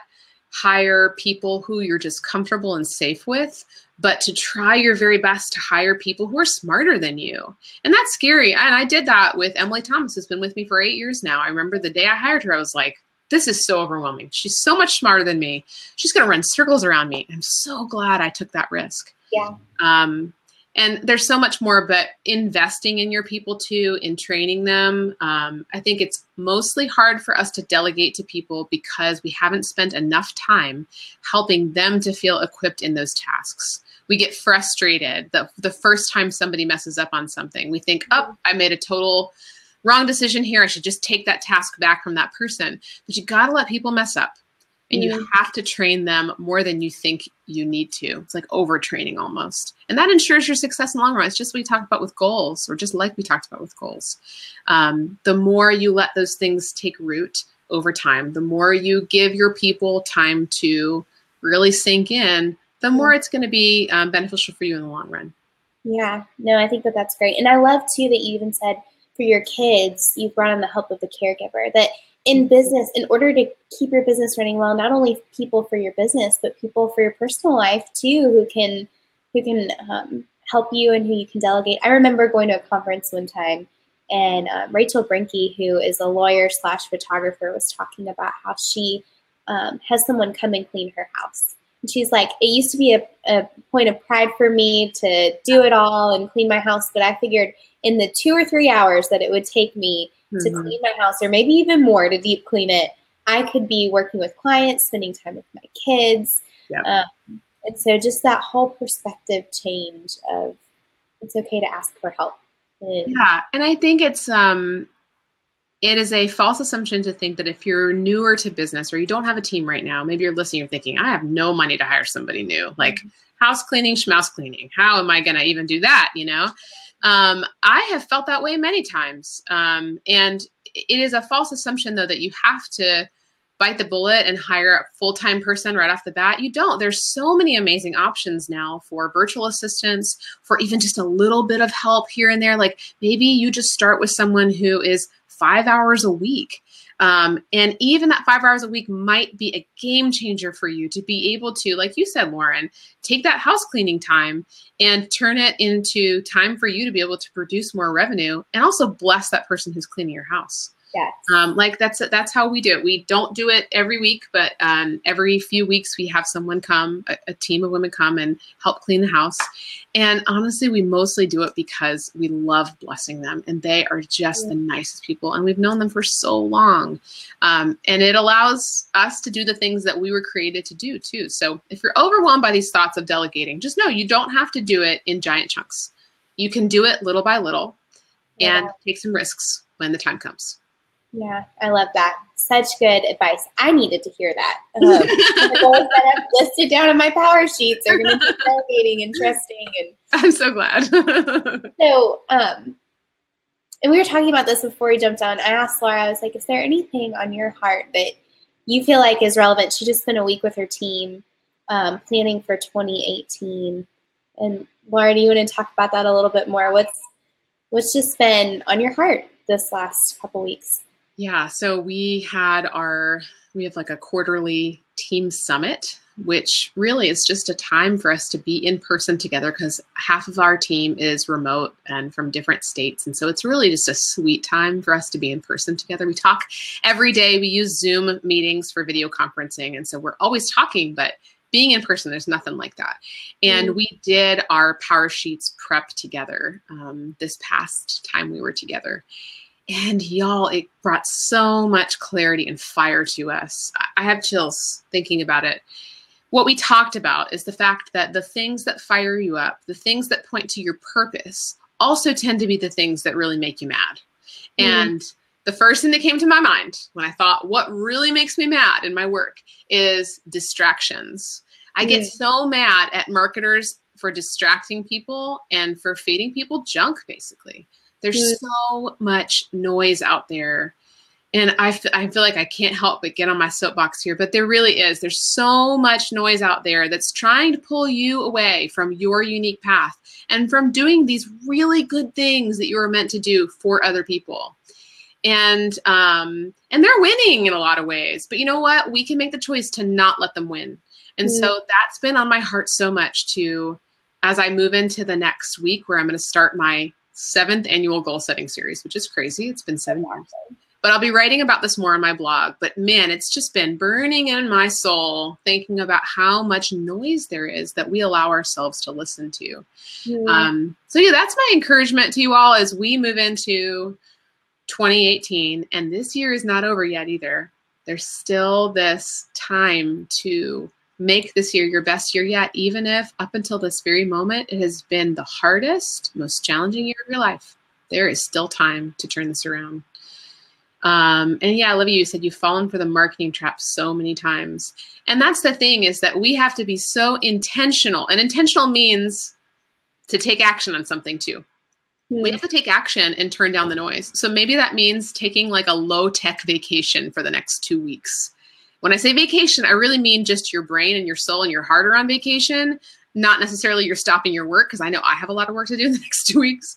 hire people who you're just comfortable and safe with, but to try your very best to hire people who are smarter than you. And that's scary. And I did that with Emily Thomas, who's been with me for eight years now. I remember the day I hired her, I was like, this is so overwhelming. She's so much smarter than me. She's going to run circles around me. I'm so glad I took that risk. Yeah. Um, and there's so much more but investing in your people too in training them um, i think it's mostly hard for us to delegate to people because we haven't spent enough time helping them to feel equipped in those tasks we get frustrated the, the first time somebody messes up on something we think oh i made a total wrong decision here i should just take that task back from that person but you got to let people mess up and you have to train them more than you think you need to. It's like overtraining almost. And that ensures your success in the long run. It's just what we talked about with goals, or just like we talked about with goals. Um, the more you let those things take root over time, the more you give your people time to really sink in, the more it's going to be um, beneficial for you in the long run. Yeah, no, I think that that's great. And I love too that you even said for your kids, you've brought in the help of the caregiver, that in business, in order to keep your business running well, not only people for your business, but people for your personal life too, who can who can um, help you and who you can delegate. I remember going to a conference one time, and um, Rachel Brinke, who is a lawyer slash photographer, was talking about how she um, has someone come and clean her house. And she's like, it used to be a, a point of pride for me to do it all and clean my house, but I figured in the two or three hours that it would take me mm-hmm. to clean my house, or maybe even more to deep clean it, I could be working with clients, spending time with my kids. Um, and so just that whole perspective change of it's okay to ask for help. And, yeah. And I think it's, um, it is a false assumption to think that if you're newer to business or you don't have a team right now, maybe you're listening, you're thinking, I have no money to hire somebody new. Like mm-hmm. house cleaning, schmouse cleaning. How am I going to even do that? You know? Um, I have felt that way many times. Um, and it is a false assumption, though, that you have to bite the bullet and hire a full time person right off the bat. You don't. There's so many amazing options now for virtual assistants, for even just a little bit of help here and there. Like maybe you just start with someone who is five hours a week um, and even that five hours a week might be a game changer for you to be able to, like you said, Lauren, take that house cleaning time and turn it into time for you to be able to produce more revenue and also bless that person who's cleaning your house. Yes. Um, like that's that's how we do it. We don't do it every week, but um, every few weeks we have someone come, a, a, team of women come and help clean the house. And honestly, we mostly do it because we love blessing them, and they are just the nicest people, and we've known them for so long. Um, and it allows us to do the things that we were created to do too. So if you're overwhelmed by these thoughts of delegating, just know you don't have to do it in giant chunks. You can do it little by little, and take some risks when the time comes. Yeah, I love that. Such good advice. I needed to hear that. Um, the goals that I've listed down in my PowerSheets are going to be motivating and trusting. And I'm so glad. so, um, and we were talking about this before we jumped on. I asked Lara, I was like, is there anything on your heart that you feel like is relevant? She just spent a week with her team um, planning for 2018. And Lara, do you want to talk about that a little bit more? What's what's just been on your heart this last couple weeks? Yeah, so we had our we have like a quarterly team summit which really is just a time for us to be in person together because half of our team is remote and from different states. And so it's really just a sweet time for us to be in person together. We talk every day, we use Zoom meetings for video conferencing. And so we're always talking, but being in person, there's nothing like that. And mm. we did our PowerSheets prep together um, this past time we were together. And y'all, it brought so much clarity and fire to us. I have chills thinking about it what we talked about is the fact that the things that fire you up, the things that point to your purpose, also tend to be the things that really make you mad. Mm. And the first thing that came to my mind when I thought, what really makes me mad in my work is distractions. I mm. get so mad at marketers for distracting people and for feeding people junk, basically. There's mm. so much noise out there and I, f- I feel like I can't help but get on my soapbox here, but there really is. There's so much noise out there that's trying to pull you away from your unique path and from doing these really good things that you were meant to do for other people. And um, and they're winning in a lot of ways, but you know what? We can make the choice to not let them win. And mm-hmm. so that's been on my heart so much to as I move into the next week where I'm going to start my seventh annual goal setting series, which is crazy. It's been seven years. But I'll be writing about this more on my blog. But man, it's just been burning in my soul thinking about how much noise there is that we allow ourselves to listen to. Mm. Um, so yeah, that's my encouragement to you all as we move into 2018. And this year is not over yet either. There's still this time to make this year your best year yet, even if up until this very moment it has been the hardest, most challenging year of your life. There is still time to turn this around. Um, and yeah, Olivia, you you said you've fallen for the marketing trap so many times. And that's the thing is that we have to be so intentional. And intentional means to take action on something too. Mm. We hmm. have to take action and turn down the noise. So maybe that means taking like a low tech vacation for the next two weeks. When I say vacation, I really mean just your brain and your soul and your heart are on vacation, not necessarily you're stopping your work, because I know I have a lot of work to do in the next two weeks.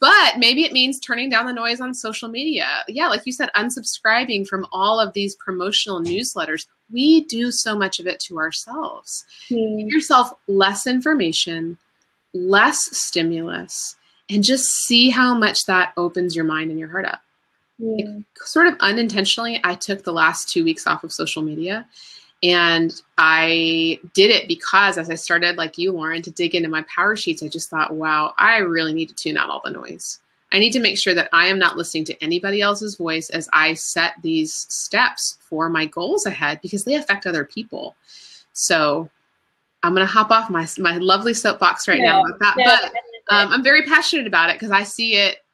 But maybe it means turning down the noise on social media. Yeah, like you said, unsubscribing from all of these promotional newsletters. We do so much of it to ourselves. Mm. Give yourself less information, less stimulus, and just see how much that opens your mind and your heart up. Mm. sort of unintentionally, I took the last two weeks off of social media and I did it because as I started, like you, Lauren, to dig into my PowerSheets, I just thought, wow, I really need to tune out all the noise. I need to make sure that I am not listening to anybody else's voice as I set these steps for my goals ahead because they affect other people. So I'm going to hop off my, my lovely soapbox right now about that. but um, I'm very passionate about it because I see it,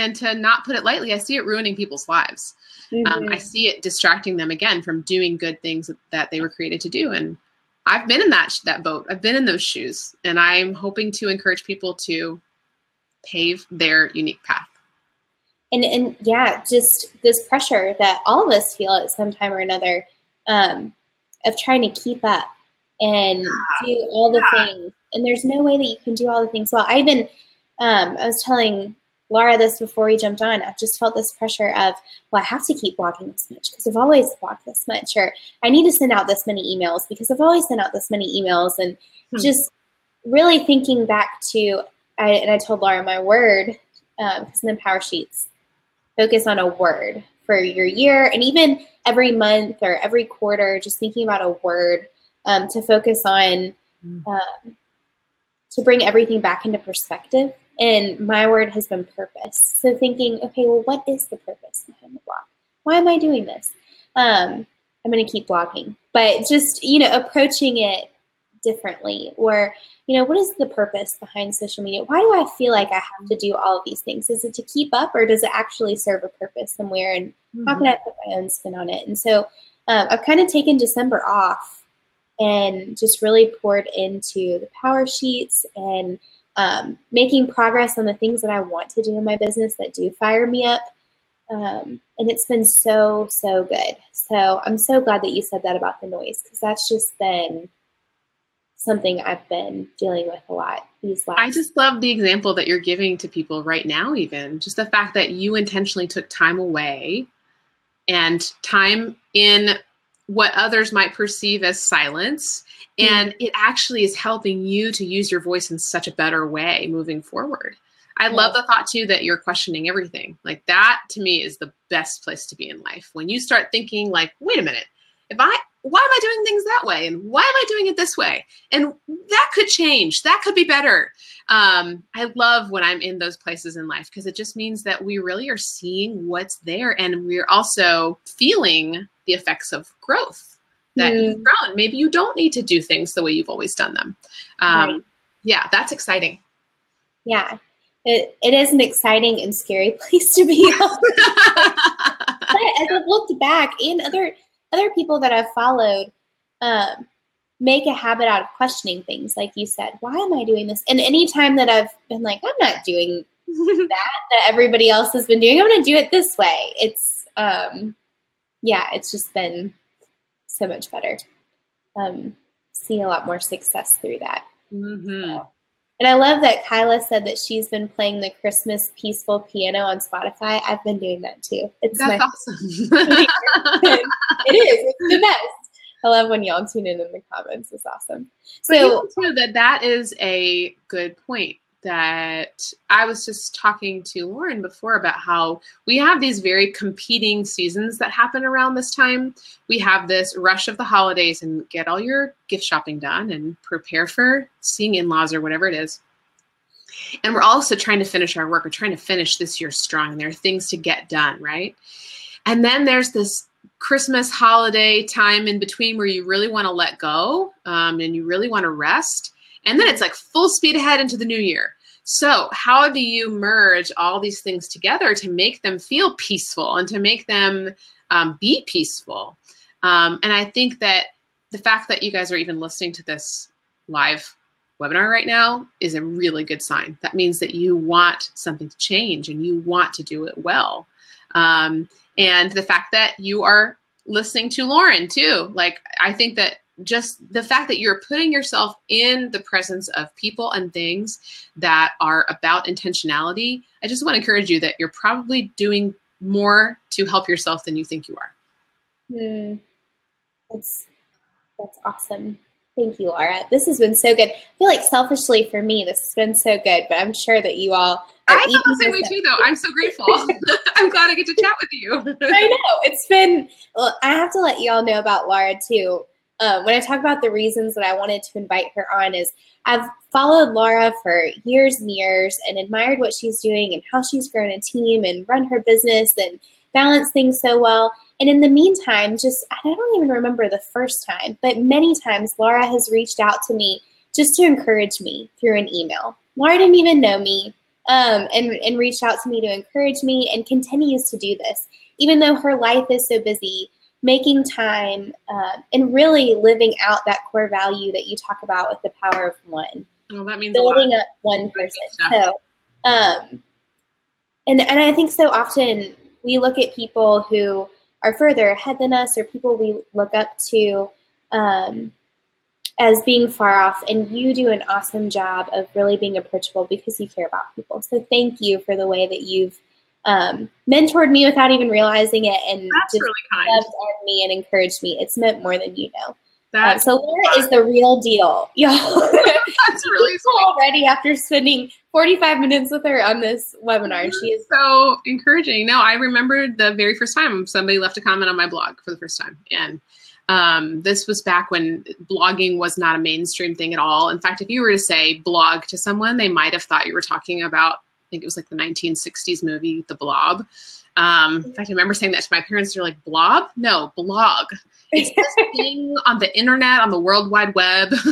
and to not put it lightly, I see it ruining people's lives. Mm-hmm. Um, I mm-hmm. see it distracting them again from doing good things that they were created to do. And I've been in that that boat. I've been in those shoes, and I'm hoping to encourage people to pave their unique path. And and yeah, just this pressure that all of us feel at some time or another um, of trying to keep up and do all the yeah. things. And there's no way that you can do all the things well. I've been um, I was telling Lara this before we jumped on. I've just felt this pressure of, well, I have to keep blogging this much because I've always blogged this much, or I need to send out this many emails because I've always sent out this many emails, and hmm. just really thinking back to, I, and I told Lara my word because um, in the PowerSheets, focus on a word for your year, and even every month or every quarter, just thinking about a word um, to focus on. Hmm. Um, to bring everything back into perspective and my word has been purpose. So thinking, okay, well, what is the purpose behind the blog? Why am I doing this? Um, I'm going to keep blogging, but just you know, approaching it differently or you know what is the purpose behind social media why do i feel like i have to do all of these things is it to keep up or does it actually serve a purpose somewhere and mm-hmm. how can i put my own spin on it and so um, i've kind of taken december off and just really poured into the PowerSheets and um, making progress on the things that i want to do in my business that do fire me up um, and it's been so, so good. So I'm so glad that you said that about the noise because that's just been something I've been dealing with a lot these last. I just love the example that you're giving to people right now, even just the fact that you intentionally took time away and time in what others might perceive as silence. And mm-hmm. it actually is helping you to use your voice in such a better way moving forward. I love the thought too that you're questioning everything. Like that to me is the best place to be in life. When you start thinking like, wait a minute, if I why am I doing things that way? And why am I doing it this way? And that could change. That could be better. Um, I love when I'm in those places in life because it just means that we really are seeing what's there and we're also feeling the effects of growth that mm. you've grown. Maybe you don't need to do things the way you've always done them. Um, right. Yeah, that's exciting. Yeah it, it is an exciting and scary place to be but as I've looked back and other other people that I've followed um, make a habit out of questioning things, like you said, why am I doing this? And any time that I've been like, I'm not doing that that everybody else has been doing, I'm gonna do it this way. It's um yeah, it's just been so much better. Um seeing a lot more success through that. Mm-hmm. So. And I love that Kyla said that she's been playing the Christmas peaceful piano on Spotify. I've been doing that too. It's That's my awesome. it is. It's the best. I love when y'all tune in in the comments. It's awesome. So too, that that is a good point that I was just talking to Lauren before about how we have these very competing seasons that happen around this time. We have this rush of the holidays and get all your gift shopping done and prepare for seeing in laws or whatever it is. And we're also trying to finish our work. We're trying to finish this year strong. There are things to get done, right? And then there's this Christmas holiday time in between where you really want to let go um, and you really want to rest. And then it's like full speed ahead into the new year. So, how do you merge all these things together to make them feel peaceful and to make them um, be peaceful? Um, and I think that the fact that you guys are even listening to this live webinar right now is a really good sign. That means that you want something to change and you want to do it well. Um, and the fact that you are listening to Lauren too, like I think that just the fact that you're putting yourself in the presence of people and things that are about intentionality, I just want to encourage you that you're probably doing more to help yourself than you think you are. Mm, that's that's awesome. Thank you, Lara. This has been so good. I feel like selfishly for me, this has been so good, but I'm sure that you all I feel the same way too, though. I'm so grateful. I'm glad I get to chat with you. I know. It's been, well, I have to let you all know about Lara too uh, when I talk about the reasons that I wanted to invite her on is I've followed Lara for years and years and admired what she's doing and how she's grown a team and run her business and balance things so well. And in the meantime, just I don't even remember the first time, but many times Lara has reached out to me just to encourage me through an email. Lara didn't even know me um, and, and reached out to me to encourage me and continues to do this. Even though her life is so busy, making time uh, and really living out that core value that you talk about with the power of one. Well, that means building up one person. So, um, and and I think so often we look at people who are further ahead than us, or people we look up to um, as being far off. And you do an awesome job of really being approachable because you care about people. So thank you for the way that you've um, mentored me without even realizing it and That's just really kind. loved on me and encouraged me. It's meant more than you know. Um, so Lara is the real deal, y'all. That's really cool. already after spending 45 minutes with her on this webinar. She is so encouraging. No, I remember the very first time somebody left a comment on my blog for the first time, and um, this was back when blogging was not a mainstream thing at all. In fact, if you were to say blog to someone, they might have thought you were talking about think it was like the 1960s movie, The Blob. Um, in fact, I remember saying that to my parents. They're like, "Blob? No, blog. It's this thing on the internet, on the World Wide Web." um,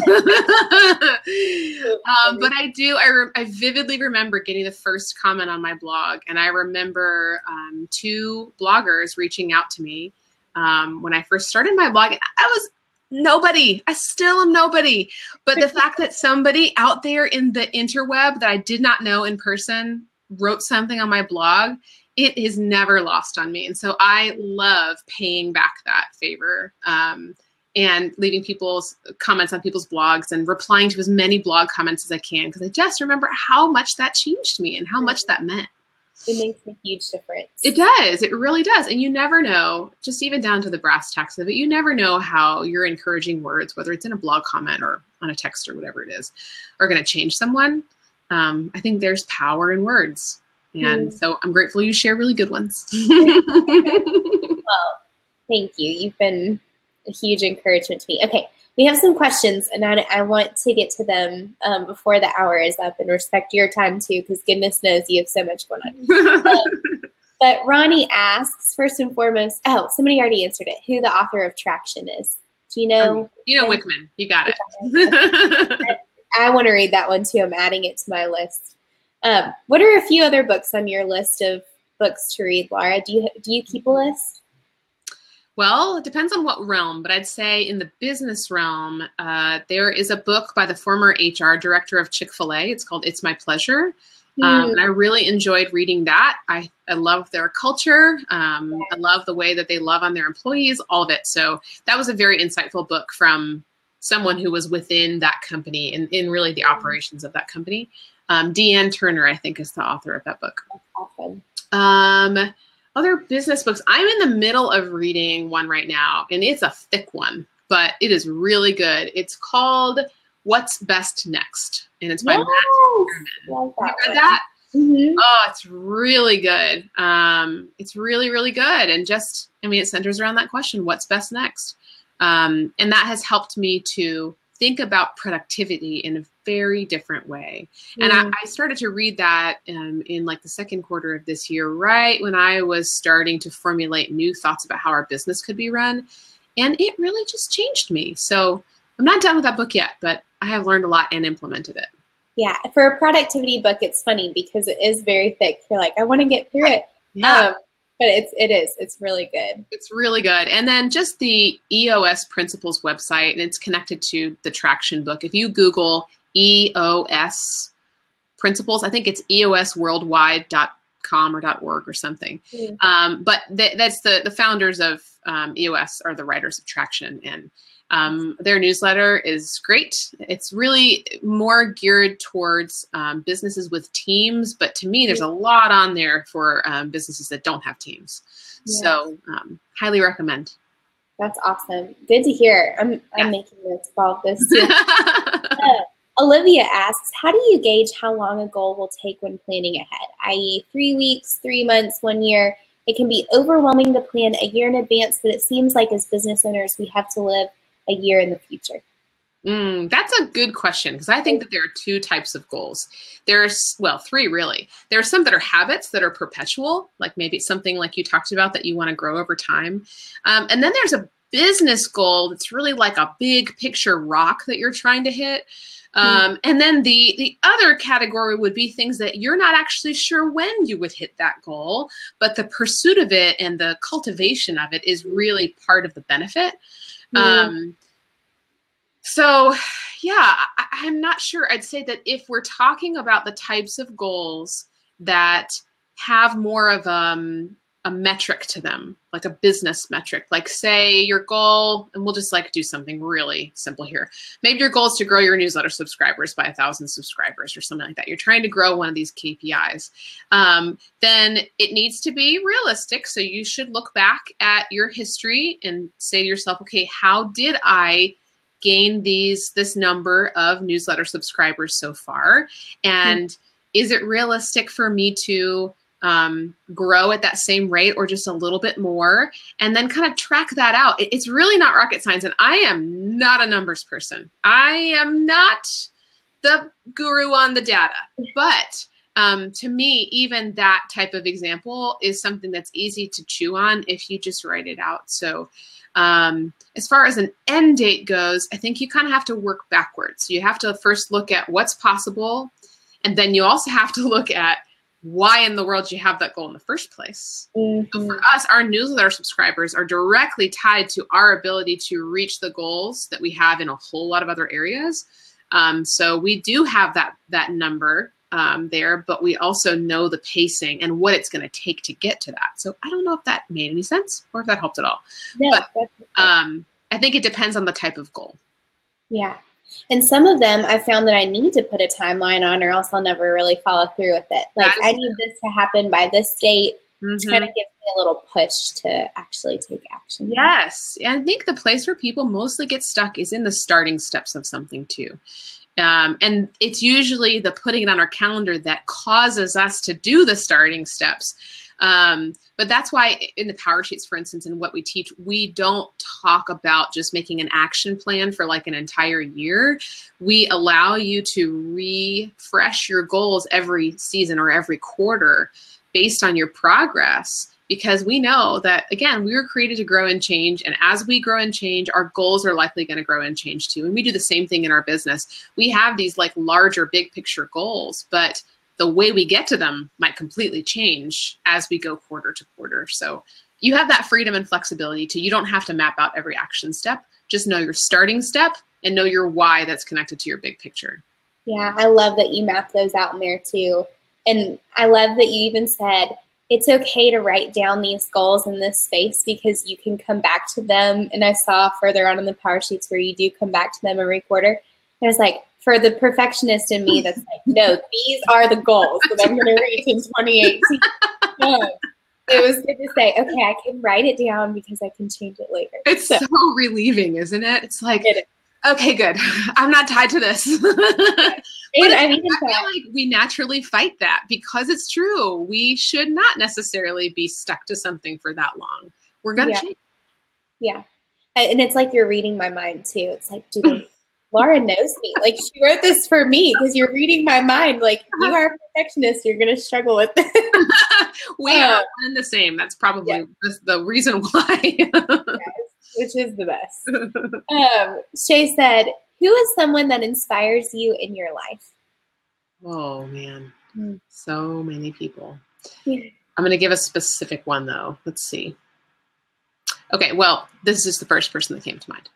but I do. I, re- I vividly remember getting the first comment on my blog, and I remember um, two bloggers reaching out to me um, when I first started my blog. I was nobody. I still am nobody. But the fact that somebody out there in the interweb that I did not know in person wrote something on my blog it is never lost on me. And so I love paying back that favor um, and leaving people's comments on people's blogs and replying to as many blog comments as I can because I just remember how much that changed me and how much that meant. It makes a huge difference. It does. It really does. And you never know, just even down to the brass tacks of it, you never know how your encouraging words, whether it's in a blog comment or on a text or whatever it is, are going to change someone. Um, I think there's power in words. And mm. so I'm grateful you share really good ones. well, thank you. You've been a huge encouragement to me. Okay, we have some questions, and I, I want to get to them um, before the hour is up and respect your time too, because goodness knows you have so much going on. um, but Ronnie asks, first and foremost, oh, somebody already answered it, who the author of Traction is. Do you know? Um, Gino Wickman. You got it. I, I want to read that one too. I'm adding it to my list. Um, what are a few other books on your list of books to read, Lara? Do you do you keep a list? Well, it depends on what realm, but I'd say in the business realm, uh, there is a book by the former HR director of Chick fil A. It's called It's My Pleasure. Um, hmm. and I really enjoyed reading that. I, I love their culture. Um, I love the way that they love on their employees, all of it. So that was a very insightful book from someone who was within that company and in really the operations of that company. Um, Dee Ann Turner, I think, is the author of that book. awesome. Other business books. I'm in the middle of reading one right now, and it's a thick one, but it is really good. It's called What's Best Next, and it's by yes, Matt you read that? Mm-hmm. Oh, it's really good. Um, it's really, really good. And just, I mean, it centers around that question what's best next? Um, and that has helped me to think about productivity in a very different way. Mm. And I. I, started to read that um, in like the second quarter of this year, right when I was starting to formulate new thoughts about how our business could be run. And it really just changed me. So I'm not done with that book yet, but I have learned a lot and implemented it. Yeah, for a productivity book, it's funny because it is very thick. You're like, I want to get through it. Yeah. Um, but it's it is it's really good it's really good and then just the eos principles website and it's connected to the traction book if you google eos principles i think it's eosworldwide.com or .org or something mm. um, but th- that's the the founders of um, eos are the writers of traction and um, their newsletter is great. It's really more geared towards um, businesses with teams, but to me, there's a lot on there for um, businesses that don't have teams. Yeah. So, um, highly recommend. That's awesome. Good to hear. I'm, I'm yeah. making notes about this. Olivia asks, how do you gauge how long a goal will take when planning ahead? I.e., three weeks, three months, one year. It can be overwhelming to plan a year in advance, but it seems like as business owners, we have to live a year in the future? Mm, that's a good question because I think that there are two types of goals. There's, well, three really. There are some that are habits that are perpetual, like maybe something like you talked about that you want to grow over time. Um, and then there's a business goal that's really like a big picture rock that you're trying to hit. Hmm. Um, and then the the other category would be things that you're not actually sure when you would hit that goal, but the pursuit of it and the cultivation of it is really part of the benefit. Um, so, yeah, I, I'm not sure. I'd say that if we're talking about the types of goals that have more of um, a metric to them, like a business metric. Like, say your goal, and we'll just like do something really simple here. Maybe your goal is to grow your newsletter subscribers by a thousand subscribers or something like that. You're trying to grow one of these KPIs. Um, then it needs to be realistic. So you should look back at your history and say to yourself, okay, how did I gain these this number of newsletter subscribers so far? And mm-hmm. is it realistic for me to um, grow at that same rate or just a little bit more and then kind of track that out it, it's really not rocket science and i am not a numbers person i am not the guru on the data but um, to me, even that type of example is something that's easy to chew on if you just write it out. So, um, as far as an end date goes, I think you kind of have to work backwards. You have to first look at what's possible, and then you also have to look at why in the world do you have that goal in the first place. Mm-hmm. So for us, our newsletter subscribers are directly tied to our ability to reach the goals that we have in a whole lot of other areas. Um, so we do have that that number um, there, but we also know the pacing and what it's going to take to get to that. So I don't know if that made any sense or if that helped at all. Yeah, but um, I think it depends on the type of goal. Yeah. And some of them I found that I need to put a timeline on or else I'll never really follow through with it. Like I need this to happen by this date. Mm-hmm. Kind of gives me a little push to actually take action. Yes. I think the place where people mostly get stuck is in the starting steps of something too. Um, and it's usually the putting it on our calendar that causes us to do the starting steps. Um, but that's why in the PowerSheets, for instance, in what we teach, we don't talk about just making an action plan for like an entire year. We allow you to refresh your goals every season or every quarter based on your progress because we know that again we were created to grow and change and as we grow and change our goals are likely going to grow and change too and we do the same thing in our business we have these like larger big picture goals but the way we get to them might completely change as we go quarter to quarter so you have that freedom and flexibility to you don't have to map out every action step just know your starting step and know your why that's connected to your big picture yeah i love that you map those out in there too and i love that you even said it's okay to write down these goals in this space because you can come back to them. And I saw further on in the PowerSheets where you do come back to them every quarter. And it's like, for the perfectionist in me, that's like, no, these are the goals that I'm going to reach in 2018. it was good to say, okay, I can write it down because I can change it later. It's so, so relieving, isn't it? It's like, it okay, good. I'm not tied to this. And I, mean, I feel like we naturally fight that because it's true. We should not necessarily be stuck to something for that long. We're gonna yeah. change. Yeah, and it's like you're reading my mind too. It's like, do they? Lara knows me. Like she wrote this for me because you're reading my mind. Like you are a perfectionist, you're gonna struggle with it. we uh, are one the same. That's probably yeah. the, the, reason why. yes, which is the best. Um, Shay said, who is someone that inspires you in your life? Oh man, mm. so many people. Yeah. I'm going to give a specific one though. Let's see. Okay, well, this is the first person that came to mind.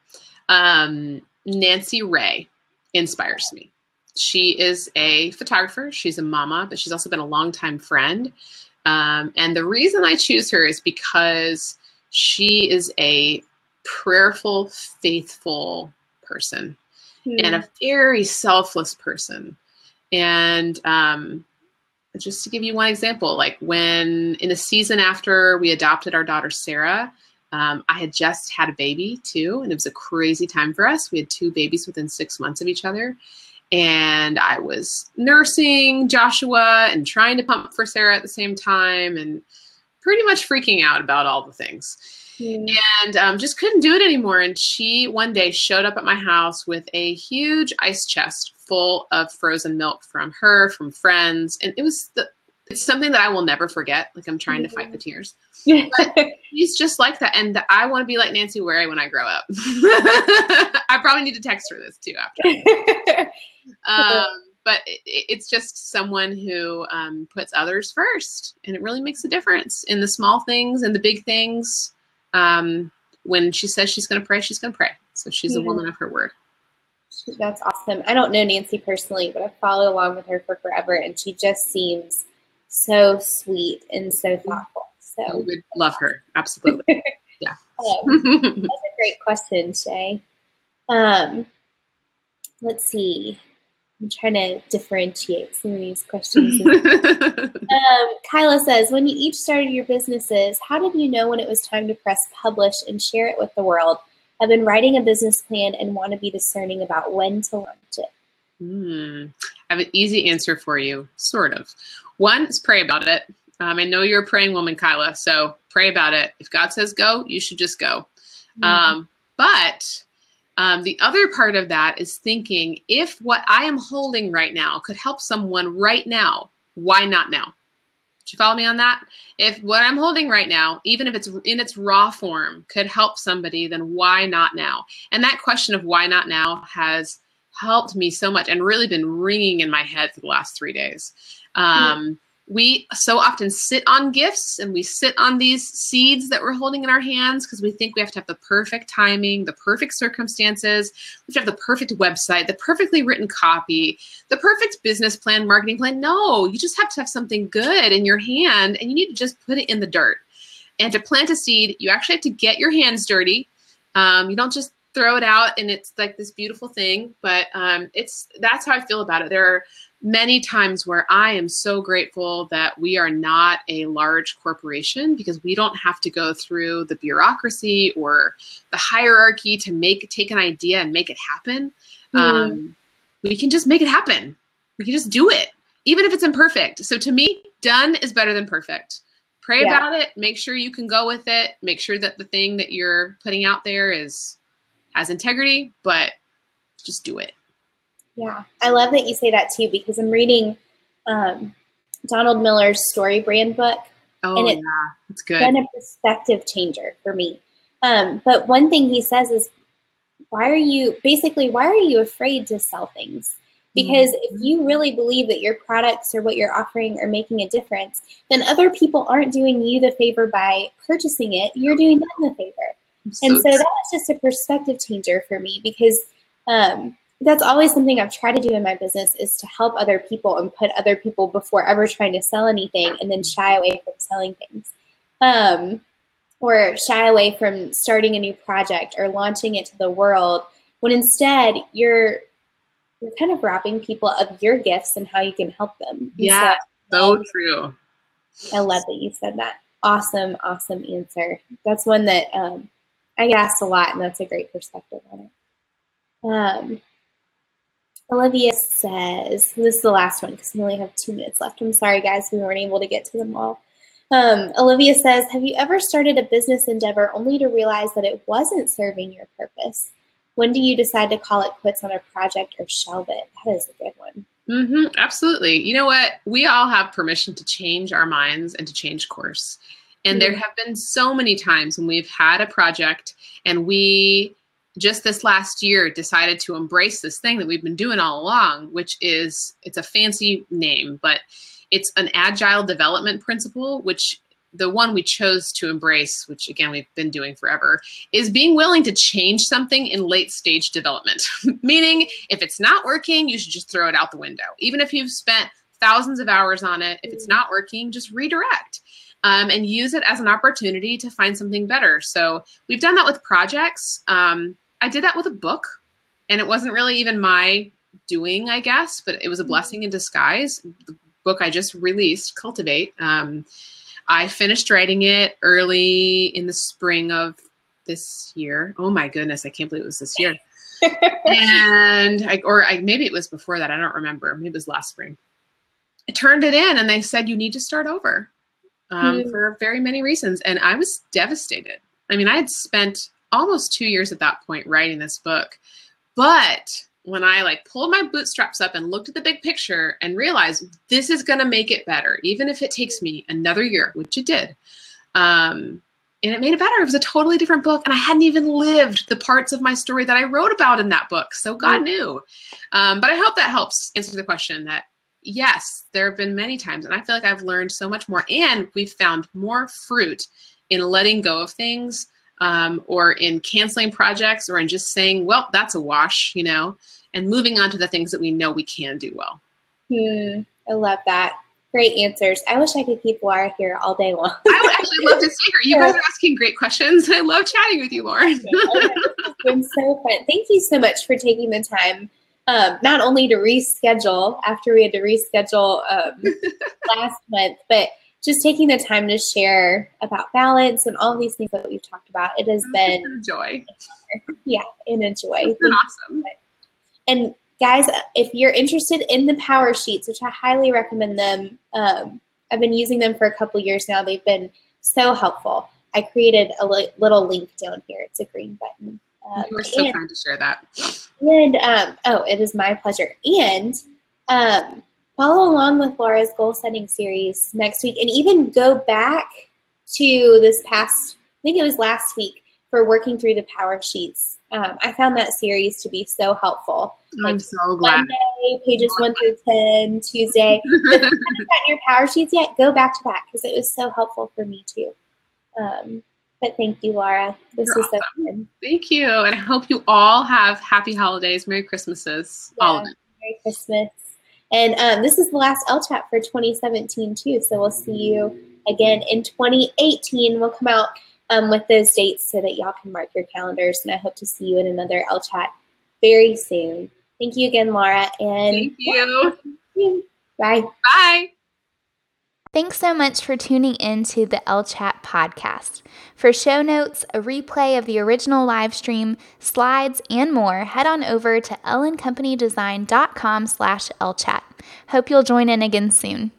Um, Nancy Ray inspires me. She is a photographer. She's a mama, but she's also been a longtime friend. Um, and the reason I choose her is because she is a prayerful, faithful person mm. and a very selfless person. And um, just to give you one example, like when in the season after we adopted our daughter Sarah, um, I had just had a baby too, and it was a crazy time for us. We had two babies within six months of each other. And I was nursing Joshua and trying to pump for Sarah at the same time and pretty much freaking out about all the things and um, just couldn't do it anymore. And she one day showed up at my house with a huge ice chest full of frozen milk from her, from friends, and it was the it's something that I will never forget. Like I'm trying to fight the tears. he's just like that, and I want to be like Nancy Ray when I grow up. I probably need to text her this too after. um, but it, it's just someone who um, puts others first, and it really makes a difference in the small things and the big things um, when she says she's going to pray, she's going to pray. So she's a woman of her word. That's awesome. I don't know Nancy personally, but I follow along with her for forever, and she just seems so sweet and so thoughtful. So we would love her absolutely. yeah, um, that's a great question, Shay. Um, let's see. I'm trying to differentiate some of these questions. um, Kyla says, when you each started your businesses, how did you know when it was time to press publish and share it with the world? I've been writing a business plan and want to be discerning about when to launch it. Hmm. I have an easy answer for you, sort of. One is pray about it. Um, I know you're a praying woman, Kyla, so pray about it. If God says go, you should just go. Mm-hmm. Um, but um, the other part of that is thinking if what I am holding right now could help someone right now, why not now? Do you follow me on that? If what I'm holding right now, even if it's in its raw form, could help somebody, then why not now? And that question of why not now has helped me so much and really been ringing in my head for the last three days. Um, we so often sit on gifts and we sit on these seeds that we're holding in our hands because we think we have to have the perfect timing, the perfect circumstances, we have to have the perfect website, the perfectly written copy, the perfect business plan, marketing plan. No, you just have to have something good in your hand and you need to just put it in the dirt. And to plant a seed, you actually have to get your hands dirty. Um, you don't just throw it out and it's like this beautiful thing, but um, it's that's how I feel about it. There are many times where I am so grateful that we are not a large corporation because we don't have to go through the bureaucracy or the hierarchy to make take an idea and make it happen. Mm. Um, we can just make it happen. We can just do it, even if it's imperfect. So to me, done is better than perfect. Pray yeah. about it. Make sure you can go with it. Make sure that the thing that you're putting out there is has integrity, but just do it. Yeah, I love that you say that too because I'm reading um, Donald Miller's StoryBrand book. Oh, and it's yeah, it's good. Been a perspective changer for me. Um, but one thing he says is, why are you basically why are you afraid to sell things? Because mm-hmm. if you really believe that your products or what you're offering are making a difference, then other people aren't doing you the favor by purchasing it. You're doing them the favor. So and so that was just a perspective changer for me because um, that's always something I've tried to do in my business is to help other people and put other people before ever trying to sell anything and then shy away from selling things. Um, or shy away from starting a new project or launching it to the world when instead you're you're kind of robbing people of your gifts and how you can help them. Yeah, so, so true. I love that you said that. Awesome, awesome answer. That's one that um, I get asked a lot, and that's a great perspective on it. Um, Olivia says, this is the last one because we only have two minutes left. I'm sorry, guys, we weren't able to get to them all. Um, Olivia says, Have you ever started a business endeavor only to realize that it wasn't serving your purpose? When do you decide to call it quits on a project or shelve it? That is a good one. Mm-hmm, absolutely. You know what? We all have permission to change our minds and to change course. And mm-hmm. there have been so many times when we've had a project and we just this last year decided to embrace this thing that we've been doing all along, which is it's a fancy name, but it's an agile development principle, which the one we chose to embrace, which again we've been doing forever, is being willing to change something in late stage development. Meaning, if it's not working, you should just throw it out the window. Even if you've spent thousands of hours on it, if it's not working, just redirect. Um, and use it as an opportunity to find something better. So we've done that with projects. Um, I did that with a book, and it wasn't really even my doing, I guess, but it was a mm-hmm. blessing in disguise. The book I just released, Cultivate. Um, I finished writing it early in the spring of this year. Oh my goodness, I can't believe it was this year. and I, or I, maybe it was before that. I don't remember. Maybe it was last spring. I turned it in, and they said you need to start over um, mm. for very many reasons, and I was devastated. I mean, I had spent almost two years at that point writing this book. But when I like pulled my bootstraps up and looked at the big picture and realized this is going to make it better, even if it takes me another year, which it did. Um, and it made it better. It was a totally different book, and I hadn't even lived the parts of my story that I wrote about in that book. So God mm. knew. Um, but I hope that helps answer the question that yes, there have been many times, and I feel like I've learned so much more, and we've found more fruit in letting go of things um, or in canceling projects or in just saying, well, that's a wash, you know, and moving on to the things that we know we can do well. Hmm, I love that. Great answers. I wish I could keep Lara here all day long. I would actually love to see her. You guys are asking great questions. I love chatting with you, Lauren. it's been so fun. Thank you so much for taking the time um, not only to reschedule after we had to reschedule um, last month, but just taking the time to share about balance and all these things that we've talked about. It has been a joy. Yeah, and a joy. It's been awesome. And guys, if you're interested in the PowerSheets, which I highly recommend them, um, I've been using them for a couple years now. They've been so helpful. I created a li- little link down here. It's a green button. Um, you were so and, kind to share that. And um, oh, it is my pleasure. And um, follow along with Lara's goal setting series next week and even go back to this past, I think it was last week, for working through the PowerSheets. Um, I found that series to be so helpful. I'm so glad. Monday, pages one through 10, Tuesday. if you haven't gotten your PowerSheets yet, go back to that because it was so helpful for me too. Um, but thank you, Lara. This You're was awesome. so fun. Thank you. And I hope you all have happy holidays, Merry Christmases, yeah, all of it. Merry Christmas. And um, this is the last LChat for 2017 too. So we'll see you again in 2018. We'll come out um, with those dates so that y'all can mark your calendars. And I hope to see you in another LChat very soon. Thank you again, Lara. And thank you. Bye. Bye. Thanks so much for tuning in to the L Chat podcast. For show notes, a replay of the original live stream, slides, and more, head on over to ellencompanydesign.com slash LChat. Hope you'll join in again soon.